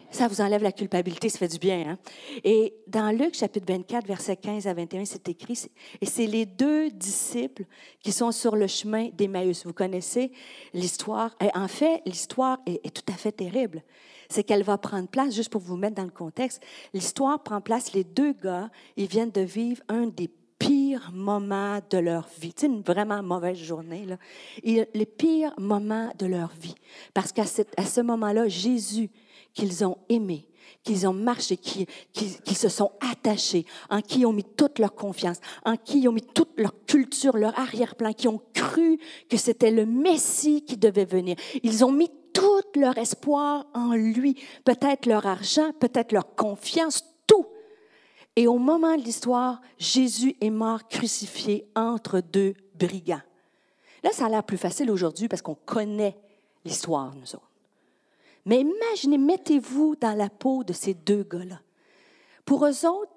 Ça vous enlève la culpabilité, ça fait du bien. Hein? Et dans Luc chapitre 24, versets 15 à 21, c'est écrit, et c'est les deux disciples qui sont sur le chemin d'Emmaüs. Vous connaissez l'histoire? En fait, l'histoire est, est tout à fait terrible. C'est qu'elle va prendre place, juste pour vous mettre dans le contexte, l'histoire prend place, les deux gars, ils viennent de vivre un des pires moments de leur vie. C'est une vraiment mauvaise journée. Là. les pires moments de leur vie. Parce qu'à ce moment-là, Jésus, qu'ils ont aimé, qu'ils ont marché, qui, se sont attachés, en qui ils ont mis toute leur confiance, en qui ils ont mis toute leur culture, leur arrière-plan, qui ont cru que c'était le Messie qui devait venir. Ils ont mis tout leur espoir en lui, peut-être leur argent, peut-être leur confiance, et au moment de l'histoire, Jésus est mort crucifié entre deux brigands. Là, ça a l'air plus facile aujourd'hui parce qu'on connaît l'histoire, nous autres. Mais imaginez, mettez-vous dans la peau de ces deux gars-là. Pour eux autres,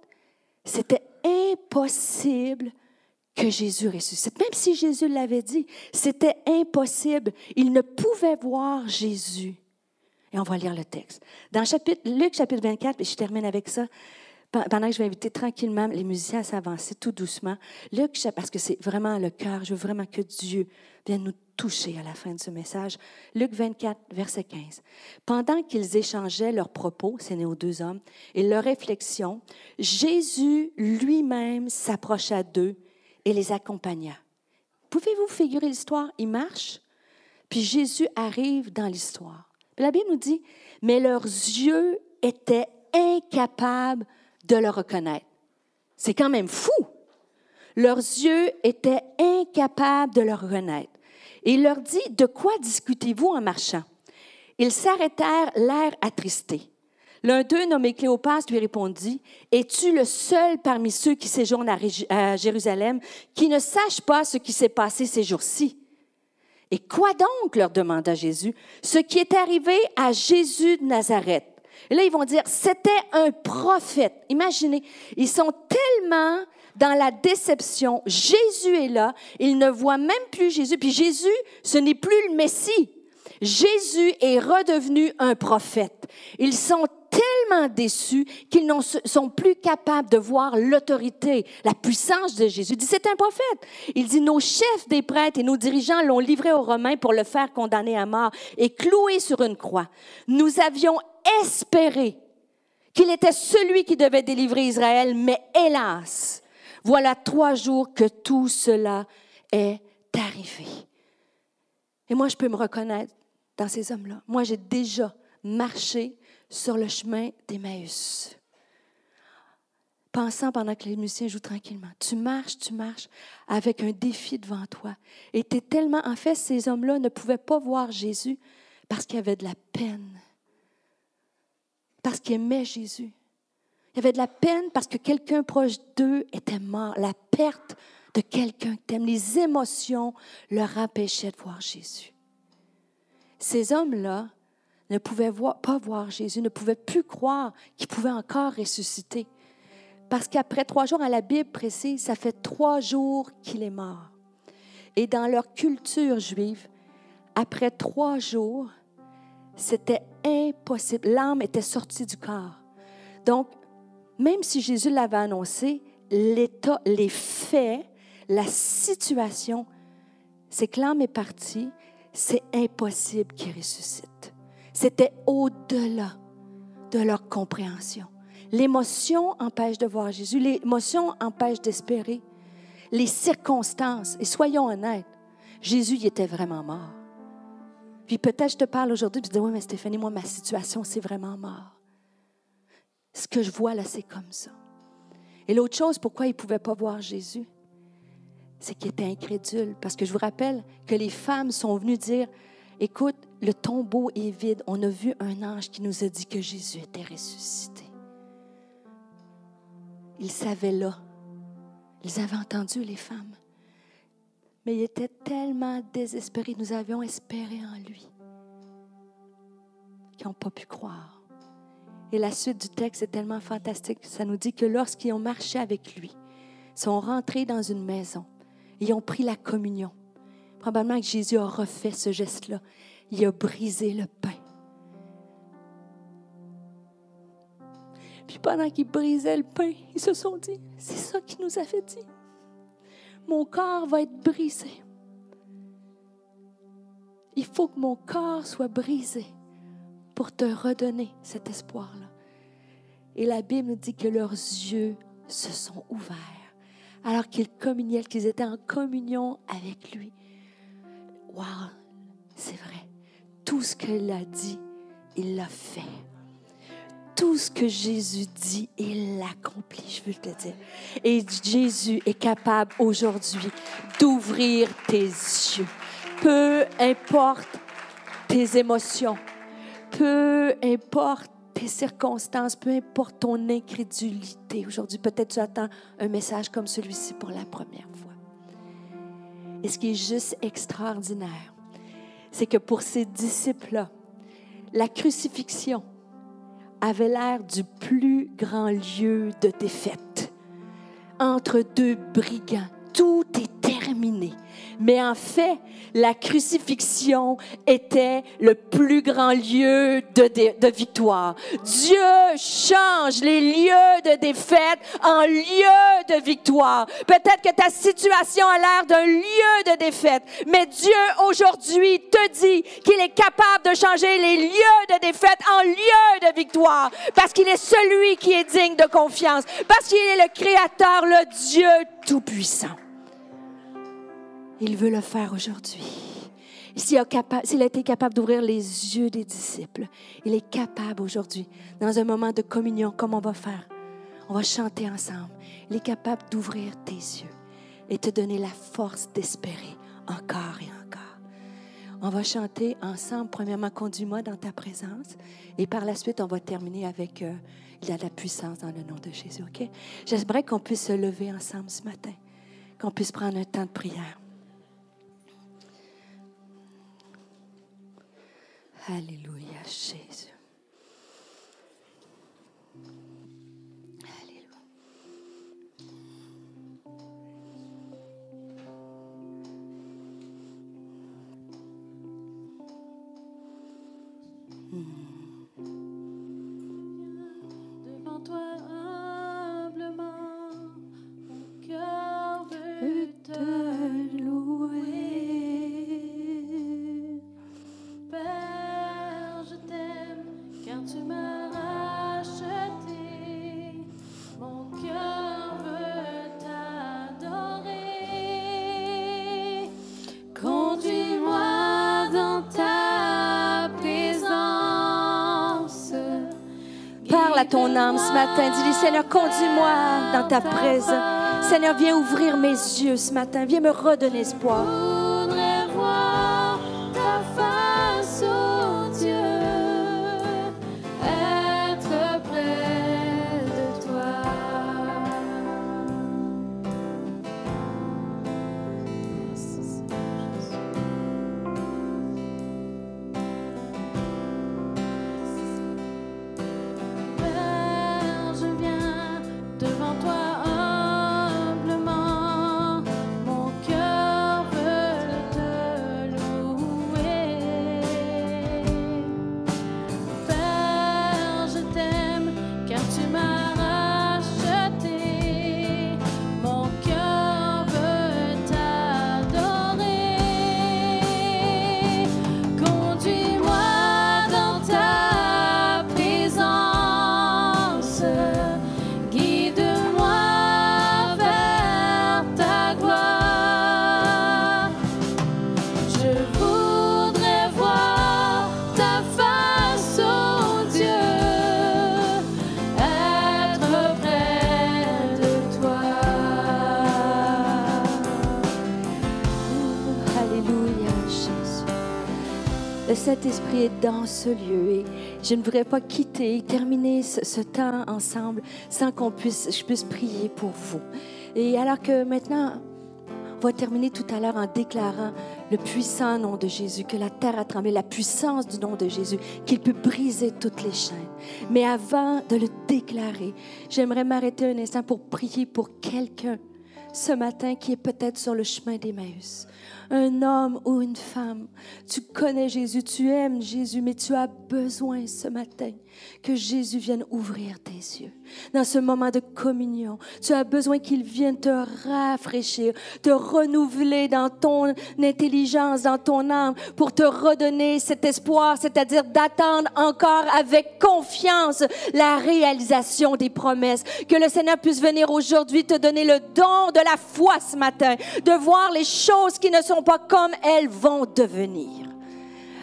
c'était impossible que Jésus ressuscite. Même si Jésus l'avait dit, c'était impossible. Ils ne pouvaient voir Jésus. Et on va lire le texte. Dans Luc chapitre 24, et je termine avec ça, pendant que je vais inviter tranquillement les musiciens à s'avancer tout doucement, Luc, parce que c'est vraiment le cœur, je veux vraiment que Dieu vienne nous toucher à la fin de ce message. Luc 24, verset 15. Pendant qu'ils échangeaient leurs propos, c'est aux deux hommes, et leurs réflexions, Jésus lui-même s'approcha d'eux et les accompagna. Pouvez-vous figurer l'histoire? Il marche, puis Jésus arrive dans l'histoire. La Bible nous dit, mais leurs yeux étaient incapables de le reconnaître. C'est quand même fou. Leurs yeux étaient incapables de le reconnaître. Et il leur dit, de quoi discutez-vous en marchant? Ils s'arrêtèrent, l'air attristé. L'un d'eux, nommé Cléopas, lui répondit, Es-tu le seul parmi ceux qui séjournent à Jérusalem qui ne sache pas ce qui s'est passé ces jours-ci? Et quoi donc? leur demanda Jésus? Ce qui est arrivé à Jésus de Nazareth et là, ils vont dire, c'était un prophète. Imaginez, ils sont tellement dans la déception. Jésus est là, ils ne voient même plus Jésus. Puis Jésus, ce n'est plus le Messie. Jésus est redevenu un prophète. Ils sont tellement déçus qu'ils ne sont plus capables de voir l'autorité, la puissance de Jésus. Il dit, c'est un prophète. Il dit, nos chefs des prêtres et nos dirigeants l'ont livré aux Romains pour le faire condamner à mort et clouer sur une croix. Nous avions espéré qu'il était celui qui devait délivrer Israël, mais hélas, voilà trois jours que tout cela est arrivé. Et moi, je peux me reconnaître dans ces hommes-là. Moi, j'ai déjà marché sur le chemin d'Emmaüs. Pensant pendant que les musiciens jouent tranquillement. Tu marches, tu marches avec un défi devant toi. Et tu es tellement. En fait, ces hommes-là ne pouvaient pas voir Jésus parce qu'il y avait de la peine. Parce qu'ils aimaient Jésus. Il y de la peine parce que quelqu'un proche d'eux était mort. La perte de quelqu'un que tu aimes. Les émotions leur empêchaient de voir Jésus. Ces hommes-là ne pouvaient pas voir Jésus, ne pouvaient plus croire qu'il pouvait encore ressusciter. Parce qu'après trois jours, à la Bible précise, ça fait trois jours qu'il est mort. Et dans leur culture juive, après trois jours, c'était impossible. L'âme était sortie du corps. Donc, même si Jésus l'avait annoncé, l'état, les faits, la situation, c'est que l'âme est partie, c'est impossible qu'il ressuscite. C'était au-delà de leur compréhension. L'émotion empêche de voir Jésus, l'émotion empêche d'espérer. Les circonstances, et soyons honnêtes, Jésus était vraiment mort. Puis peut-être je te parle aujourd'hui, puis tu dis, oui, mais Stéphanie, moi, ma situation, c'est vraiment mort. Ce que je vois là, c'est comme ça. Et l'autre chose, pourquoi ils ne pouvaient pas voir Jésus, c'est qu'ils étaient incrédules. Parce que je vous rappelle que les femmes sont venues dire, écoute, le tombeau est vide. On a vu un ange qui nous a dit que Jésus était ressuscité. Ils savaient là. Ils avaient entendu les femmes. Mais ils étaient tellement désespérés. Nous avions espéré en lui. Qu'ils n'ont pas pu croire. Et la suite du texte est tellement fantastique. Ça nous dit que lorsqu'ils ont marché avec lui, ils sont rentrés dans une maison ils ont pris la communion. Probablement que Jésus a refait ce geste-là. Il a brisé le pain. Puis pendant qu'il brisait le pain, ils se sont dit, c'est ça qu'il nous avait dit. Mon corps va être brisé. Il faut que mon corps soit brisé pour te redonner cet espoir-là. Et la Bible dit que leurs yeux se sont ouverts alors qu'ils communiaient, qu'ils étaient en communion avec lui. Wow, c'est vrai. Tout ce qu'il a dit, il l'a fait. Tout ce que Jésus dit, il l'accomplit, je veux te dire. Et Jésus est capable aujourd'hui d'ouvrir tes yeux. Peu importe tes émotions, peu importe tes circonstances, peu importe ton incrédulité. Aujourd'hui, peut-être tu attends un message comme celui-ci pour la première fois. Et ce qui est juste extraordinaire, c'est que pour ces disciples-là, la crucifixion avait l'air du plus grand lieu de défaite. Entre deux brigands, tout est terminé. Mais en fait, la crucifixion était le plus grand lieu de, victoire. Dieu change les lieux de défaite en lieux de victoire. Peut-être que ta situation a l'air d'un lieu de défaite, mais Dieu aujourd'hui te dit qu'il est capable de changer les lieux de défaite en lieux de victoire parce qu'il est celui qui est digne de confiance, parce qu'il est le Créateur, le Dieu Tout-Puissant. Il veut le faire aujourd'hui. S'il a, été capable d'ouvrir les yeux des disciples, il est capable aujourd'hui, dans un moment de communion, comme on va faire, on va chanter ensemble. Il est capable d'ouvrir tes yeux et te donner la force d'espérer encore et encore. On va chanter ensemble, premièrement, conduis-moi dans ta présence. Et par la suite, on va terminer avec euh, Il y a de la puissance dans le nom de Jésus. OK? J'aimerais qu'on puisse se lever ensemble ce matin, qu'on puisse prendre un temps de prière. Alléluia, Jésus. Ce matin. Dis-lui, Seigneur, conduis-moi dans ta présence. Seigneur, viens ouvrir mes yeux ce matin. Viens me redonner espoir. Car tu Saint-Esprit est dans ce lieu et je ne voudrais pas quitter terminer ce, ce temps ensemble sans qu'on puisse, je puisse prier pour vous. Et alors que maintenant, on va terminer tout à l'heure en déclarant le puissant nom de Jésus, que la terre a tremblé, la puissance du nom de Jésus, qu'il peut briser toutes les chaînes. Mais avant de le déclarer, j'aimerais m'arrêter un instant pour prier pour quelqu'un ce matin qui est peut-être sur le chemin d'Emmaüs. Un homme ou une femme, tu connais Jésus, tu aimes Jésus, mais tu as besoin ce matin que Jésus vienne ouvrir tes yeux. Dans ce moment de communion, tu as besoin qu'il vienne te rafraîchir, te renouveler dans ton intelligence, dans ton âme, pour te redonner cet espoir, c'est-à-dire d'attendre encore avec confiance la réalisation des promesses. Que le Seigneur puisse venir aujourd'hui te donner le don de la foi ce matin, de voir les choses qui ne sont pas comme elles vont devenir.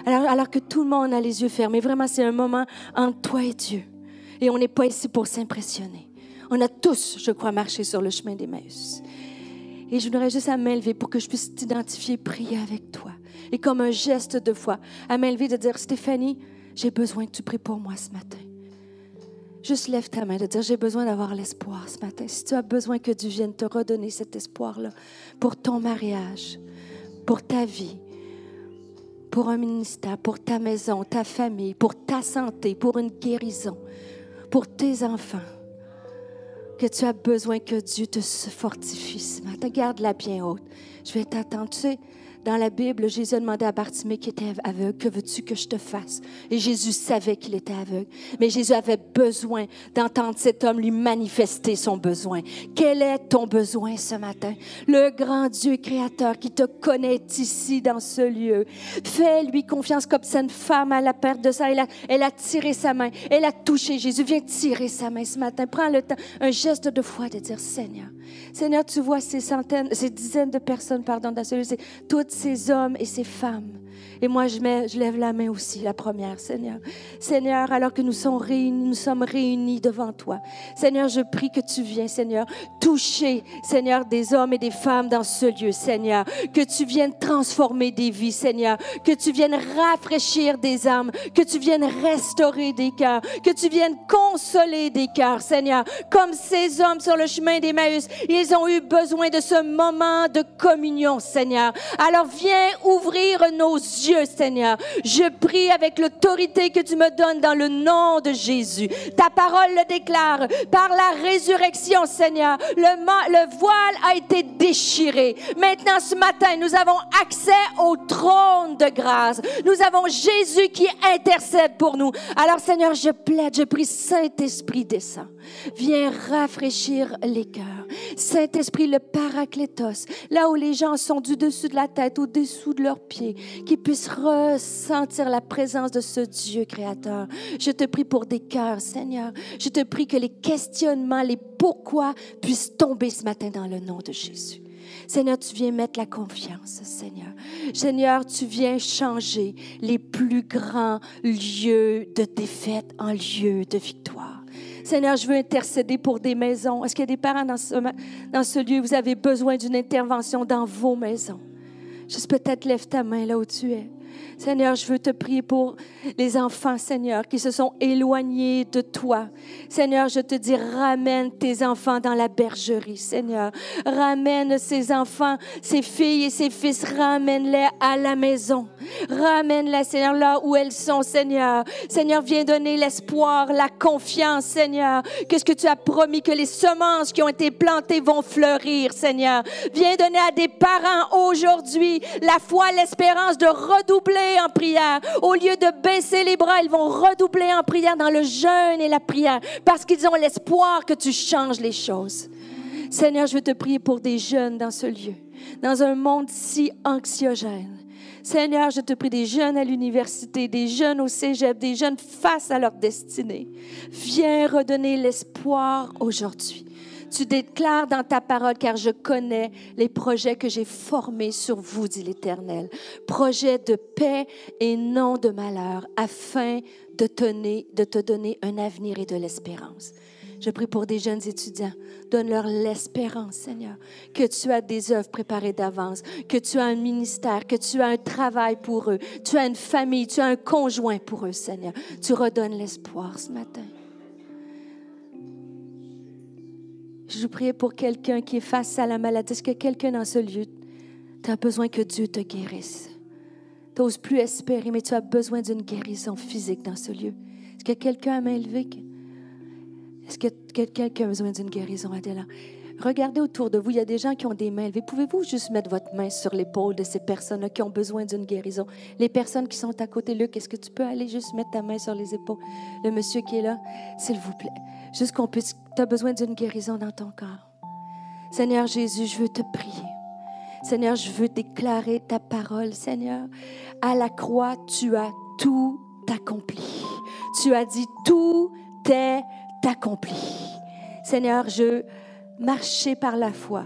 Alors, que tout le monde a les yeux fermés, vraiment, c'est un moment entre toi et Dieu. Et on n'est pas ici pour s'impressionner. On a tous, je crois, marché sur le chemin d'Emmaüs. Et je voudrais juste à m'élever pour que je puisse t'identifier, prier avec toi. Et comme un geste de foi, à m'élever de dire, Stéphanie, j'ai besoin que tu pries pour moi ce matin. Juste lève ta main, de dire, j'ai besoin d'avoir l'espoir ce matin. Si tu as besoin que Dieu vienne te redonner cet espoir-là pour ton mariage, pour ta vie, pour un ministère, pour ta maison, ta famille, pour ta santé, pour une guérison, pour tes enfants, que tu as besoin que Dieu te fortifie ce matin. Garde-la bien haute. Je vais t'attendre. Tu sais, dans la Bible, Jésus a demandé à Bartimée qui était aveugle, que veux-tu que je te fasse? Et Jésus savait qu'il était aveugle. Mais Jésus avait besoin d'entendre cet homme lui manifester son besoin. Quel est ton besoin ce matin? Le grand Dieu créateur qui te connaît ici dans ce lieu. Fais-lui confiance comme cette femme à la perte de ça. Elle a, tiré sa main. Elle a touché Jésus. Viens tirer sa main ce matin. Prends le temps, un geste de foi de dire, Seigneur, Seigneur, tu vois ces centaines, ces dizaines de personnes, pardon, dans ce lieu, toutes ces hommes et ces femmes. Et moi, je, mets, je lève la main aussi, la première, Seigneur. Seigneur, alors que nous sommes réunis, nous sommes réunis devant toi. Seigneur, je prie que tu viennes, Seigneur, toucher, Seigneur, des hommes et des femmes dans ce lieu, Seigneur. Que tu viennes transformer des vies, Seigneur. Que tu viennes rafraîchir des âmes. Que tu viennes restaurer des cœurs. Que tu viennes consoler des cœurs, Seigneur. Comme ces hommes sur le chemin d'Emmaüs, ils ont eu besoin de ce moment de communion, Seigneur. Alors viens ouvrir nos yeux, Seigneur. Je prie avec l'autorité que tu me donnes dans le nom de Jésus. Ta parole le déclare. Par la résurrection, Seigneur, le, voile a été déchiré. Maintenant, ce matin, nous avons accès au trône de grâce. Nous avons Jésus qui intercède pour nous. Alors, Seigneur, je plaide, je prie, Saint-Esprit, descend. Viens rafraîchir les cœurs. Saint-Esprit, le paraclétos, là où les gens sont du dessus de la tête, au dessous de leurs pieds, qu'ils qu'ils ressentir la présence de ce Dieu créateur. Je te prie pour des cœurs, Seigneur. Je te prie que les questionnements, les pourquoi puissent tomber ce matin dans le nom de Jésus. Seigneur, tu viens mettre la confiance, Seigneur. Seigneur, tu viens changer les plus grands lieux de défaite en lieux de victoire. Seigneur, je veux intercéder pour des maisons. Est-ce qu'il y a des parents dans ce, dans ce lieu? Vous avez besoin d'une intervention dans vos maisons. Juste peut-être lève ta main là où tu es. Seigneur, je veux te prier pour les enfants, Seigneur, qui se sont éloignés de toi. Seigneur, je te dis, ramène tes enfants dans la bergerie, Seigneur. Ramène ces enfants, ces filles et ces fils, ramène-les à la maison. Ramène-les, Seigneur, là où elles sont, Seigneur. Seigneur, viens donner l'espoir, la confiance, Seigneur. Qu'est-ce que tu as promis que les semences qui ont été plantées vont fleurir, Seigneur? Viens donner à des parents aujourd'hui la foi, l'espérance de redoubler en prière. Au lieu de baisser les bras, ils vont redoubler en prière dans le jeûne et la prière parce qu'ils ont l'espoir que tu changes les choses. Seigneur, je veux te prier pour des jeunes dans ce lieu, dans un monde si anxiogène. Seigneur, je te prie des jeunes à l'université, des jeunes au cégep, des jeunes face à leur destinée. Viens redonner l'espoir aujourd'hui. Tu déclares dans ta parole, car je connais les projets que j'ai formés sur vous, dit l'Éternel. Projets de paix et non de malheur, afin de, de te donner un avenir et de l'espérance. Je prie pour des jeunes étudiants. Donne-leur l'espérance, Seigneur, que tu as des œuvres préparées d'avance, que tu as un ministère, que tu as un travail pour eux, tu as une famille, tu as un conjoint pour eux, Seigneur. Tu redonnes l'espoir ce matin. Je prie pour quelqu'un qui est face à la maladie. Est-ce que quelqu'un dans ce lieu, tu as besoin que Dieu te guérisse? Tu n'oses plus espérer, mais tu as besoin d'une guérison physique dans ce lieu. Est-ce que quelqu'un a main levée? Est-ce que quelqu'un a besoin d'une guérison, Adela? Regardez autour de vous, il y a des gens qui ont des mains levées. Pouvez-vous juste mettre votre main sur l'épaule de ces personnes-là qui ont besoin d'une guérison? Les personnes qui sont à côté, Luc, est-ce que tu peux aller juste mettre ta main sur les épaules? Le monsieur qui est là, s'il vous plaît. Juste qu'on puisse, tu as besoin d'une guérison dans ton corps. Seigneur Jésus, je veux te prier. Seigneur, je veux déclarer ta parole. Seigneur, à la croix, tu as tout accompli. Tu as dit tout est accompli. Seigneur, je marcher par la foi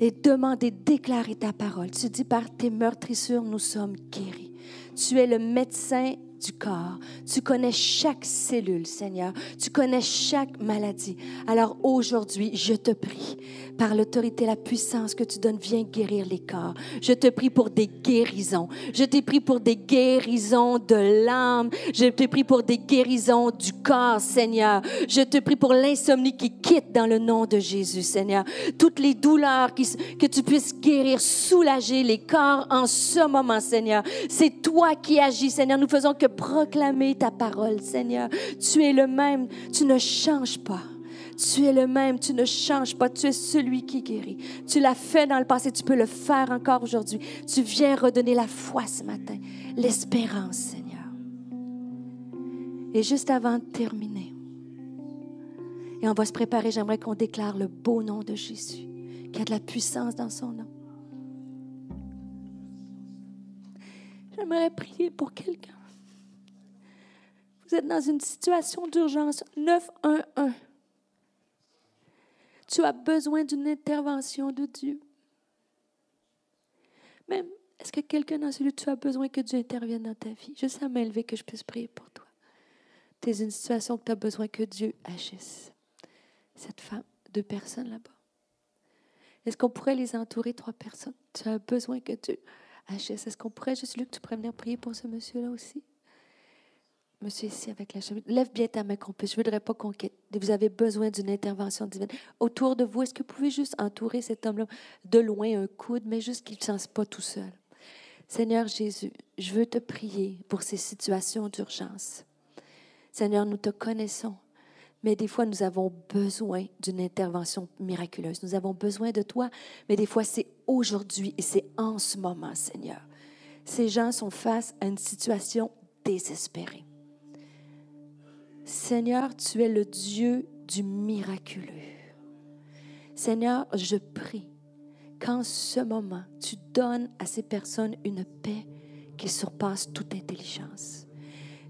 et demander, déclarer ta parole. Tu dis par tes meurtrissures, nous sommes guéris. Tu es le médecin du corps. Tu connais chaque cellule, Seigneur. Tu connais chaque maladie. Alors aujourd'hui, je te prie, par l'autorité et la puissance que tu donnes, viens guérir les corps. Je te prie pour des guérisons. Je te prie pour des guérisons de l'âme. Je te prie pour des guérisons du corps, Seigneur. Je te prie pour l'insomnie qui quitte dans le nom de Jésus, Seigneur. Toutes les douleurs que tu puisses guérir, soulager les corps en ce moment, Seigneur. C'est toi qui agis, Seigneur. Nous faisons que proclamer ta parole, Seigneur. Tu es le même, tu ne changes pas. Tu es le même, tu ne changes pas, tu es celui qui guérit. Tu l'as fait dans le passé, tu peux le faire encore aujourd'hui. Tu viens redonner la foi ce matin, l'espérance, Seigneur. Et juste avant de terminer, et on va se préparer, j'aimerais qu'on déclare le beau nom de Jésus, qui a de la puissance dans son nom. J'aimerais prier pour quelqu'un. Vous êtes dans une situation d'urgence 911. Tu as besoin d'une intervention de Dieu. Même, est-ce que quelqu'un dans ce lieu, tu as besoin que Dieu intervienne dans ta vie? Juste à m'élever que je puisse prier pour toi. Tu es une situation que tu as besoin que Dieu agisse. Cette femme, deux personnes là-bas. Est-ce qu'on pourrait les entourer, trois personnes? Tu as besoin que Dieu agisse. Est-ce qu'on pourrait, juste Luc, tu pourrais venir prier pour ce monsieur-là aussi? Monsieur ici avec la chemise. Lève bien ta main qu'on puisse. Je ne voudrais pas qu'on quitte. Vous avez besoin d'une intervention divine. Autour de vous, est-ce que vous pouvez juste entourer cet homme-là de loin, un coude, mais juste qu'il ne se sente pas tout seul? Seigneur Jésus, je veux te prier pour ces situations d'urgence. Seigneur, nous te connaissons, mais des fois, nous avons besoin d'une intervention miraculeuse. Nous avons besoin de toi, mais des fois, c'est aujourd'hui et c'est en ce moment, Seigneur. Ces gens sont face à une situation désespérée. Seigneur, tu es le Dieu du miraculeux. Seigneur, je prie qu'en ce moment, tu donnes à ces personnes une paix qui surpasse toute intelligence.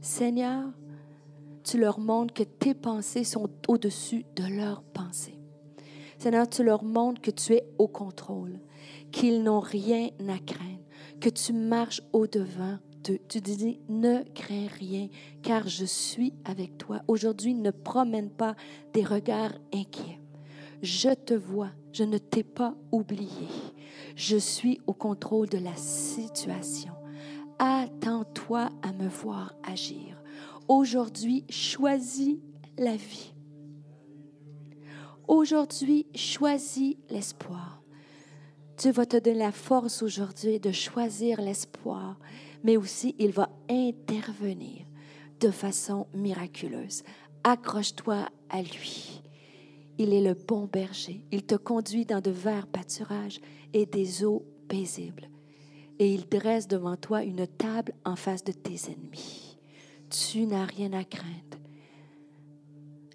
Seigneur, tu leur montres que tes pensées sont au-dessus de leurs pensées. Seigneur, tu leur montres que tu es au contrôle, qu'ils n'ont rien à craindre, que tu marches au-devant Tu dis, ne crains rien, car je suis avec toi. Aujourd'hui, ne promène pas des regards inquiets. Je te vois, je ne t'ai pas oublié. Je suis au contrôle de la situation. Attends-toi à me voir agir. Aujourd'hui, choisis la vie. Aujourd'hui, choisis l'espoir. Dieu va te donner la force aujourd'hui de choisir l'espoir, mais aussi il va intervenir de façon miraculeuse. Accroche-toi à lui. Il est le bon berger. Il te conduit dans de verts pâturages et des eaux paisibles. Et il dresse devant toi une table en face de tes ennemis. Tu n'as rien à craindre.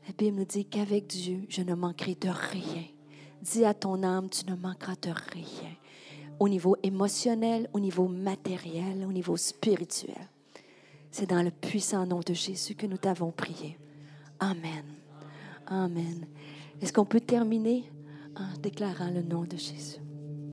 La Bible nous dit qu'avec Dieu, je ne manquerai de rien. Dis à ton âme, tu ne manqueras de rien. Au niveau émotionnel, au niveau matériel, au niveau spirituel. C'est dans le puissant nom de Jésus que nous t'avons prié. Amen. Amen. Est-ce qu'on peut terminer en déclarant le nom de Jésus?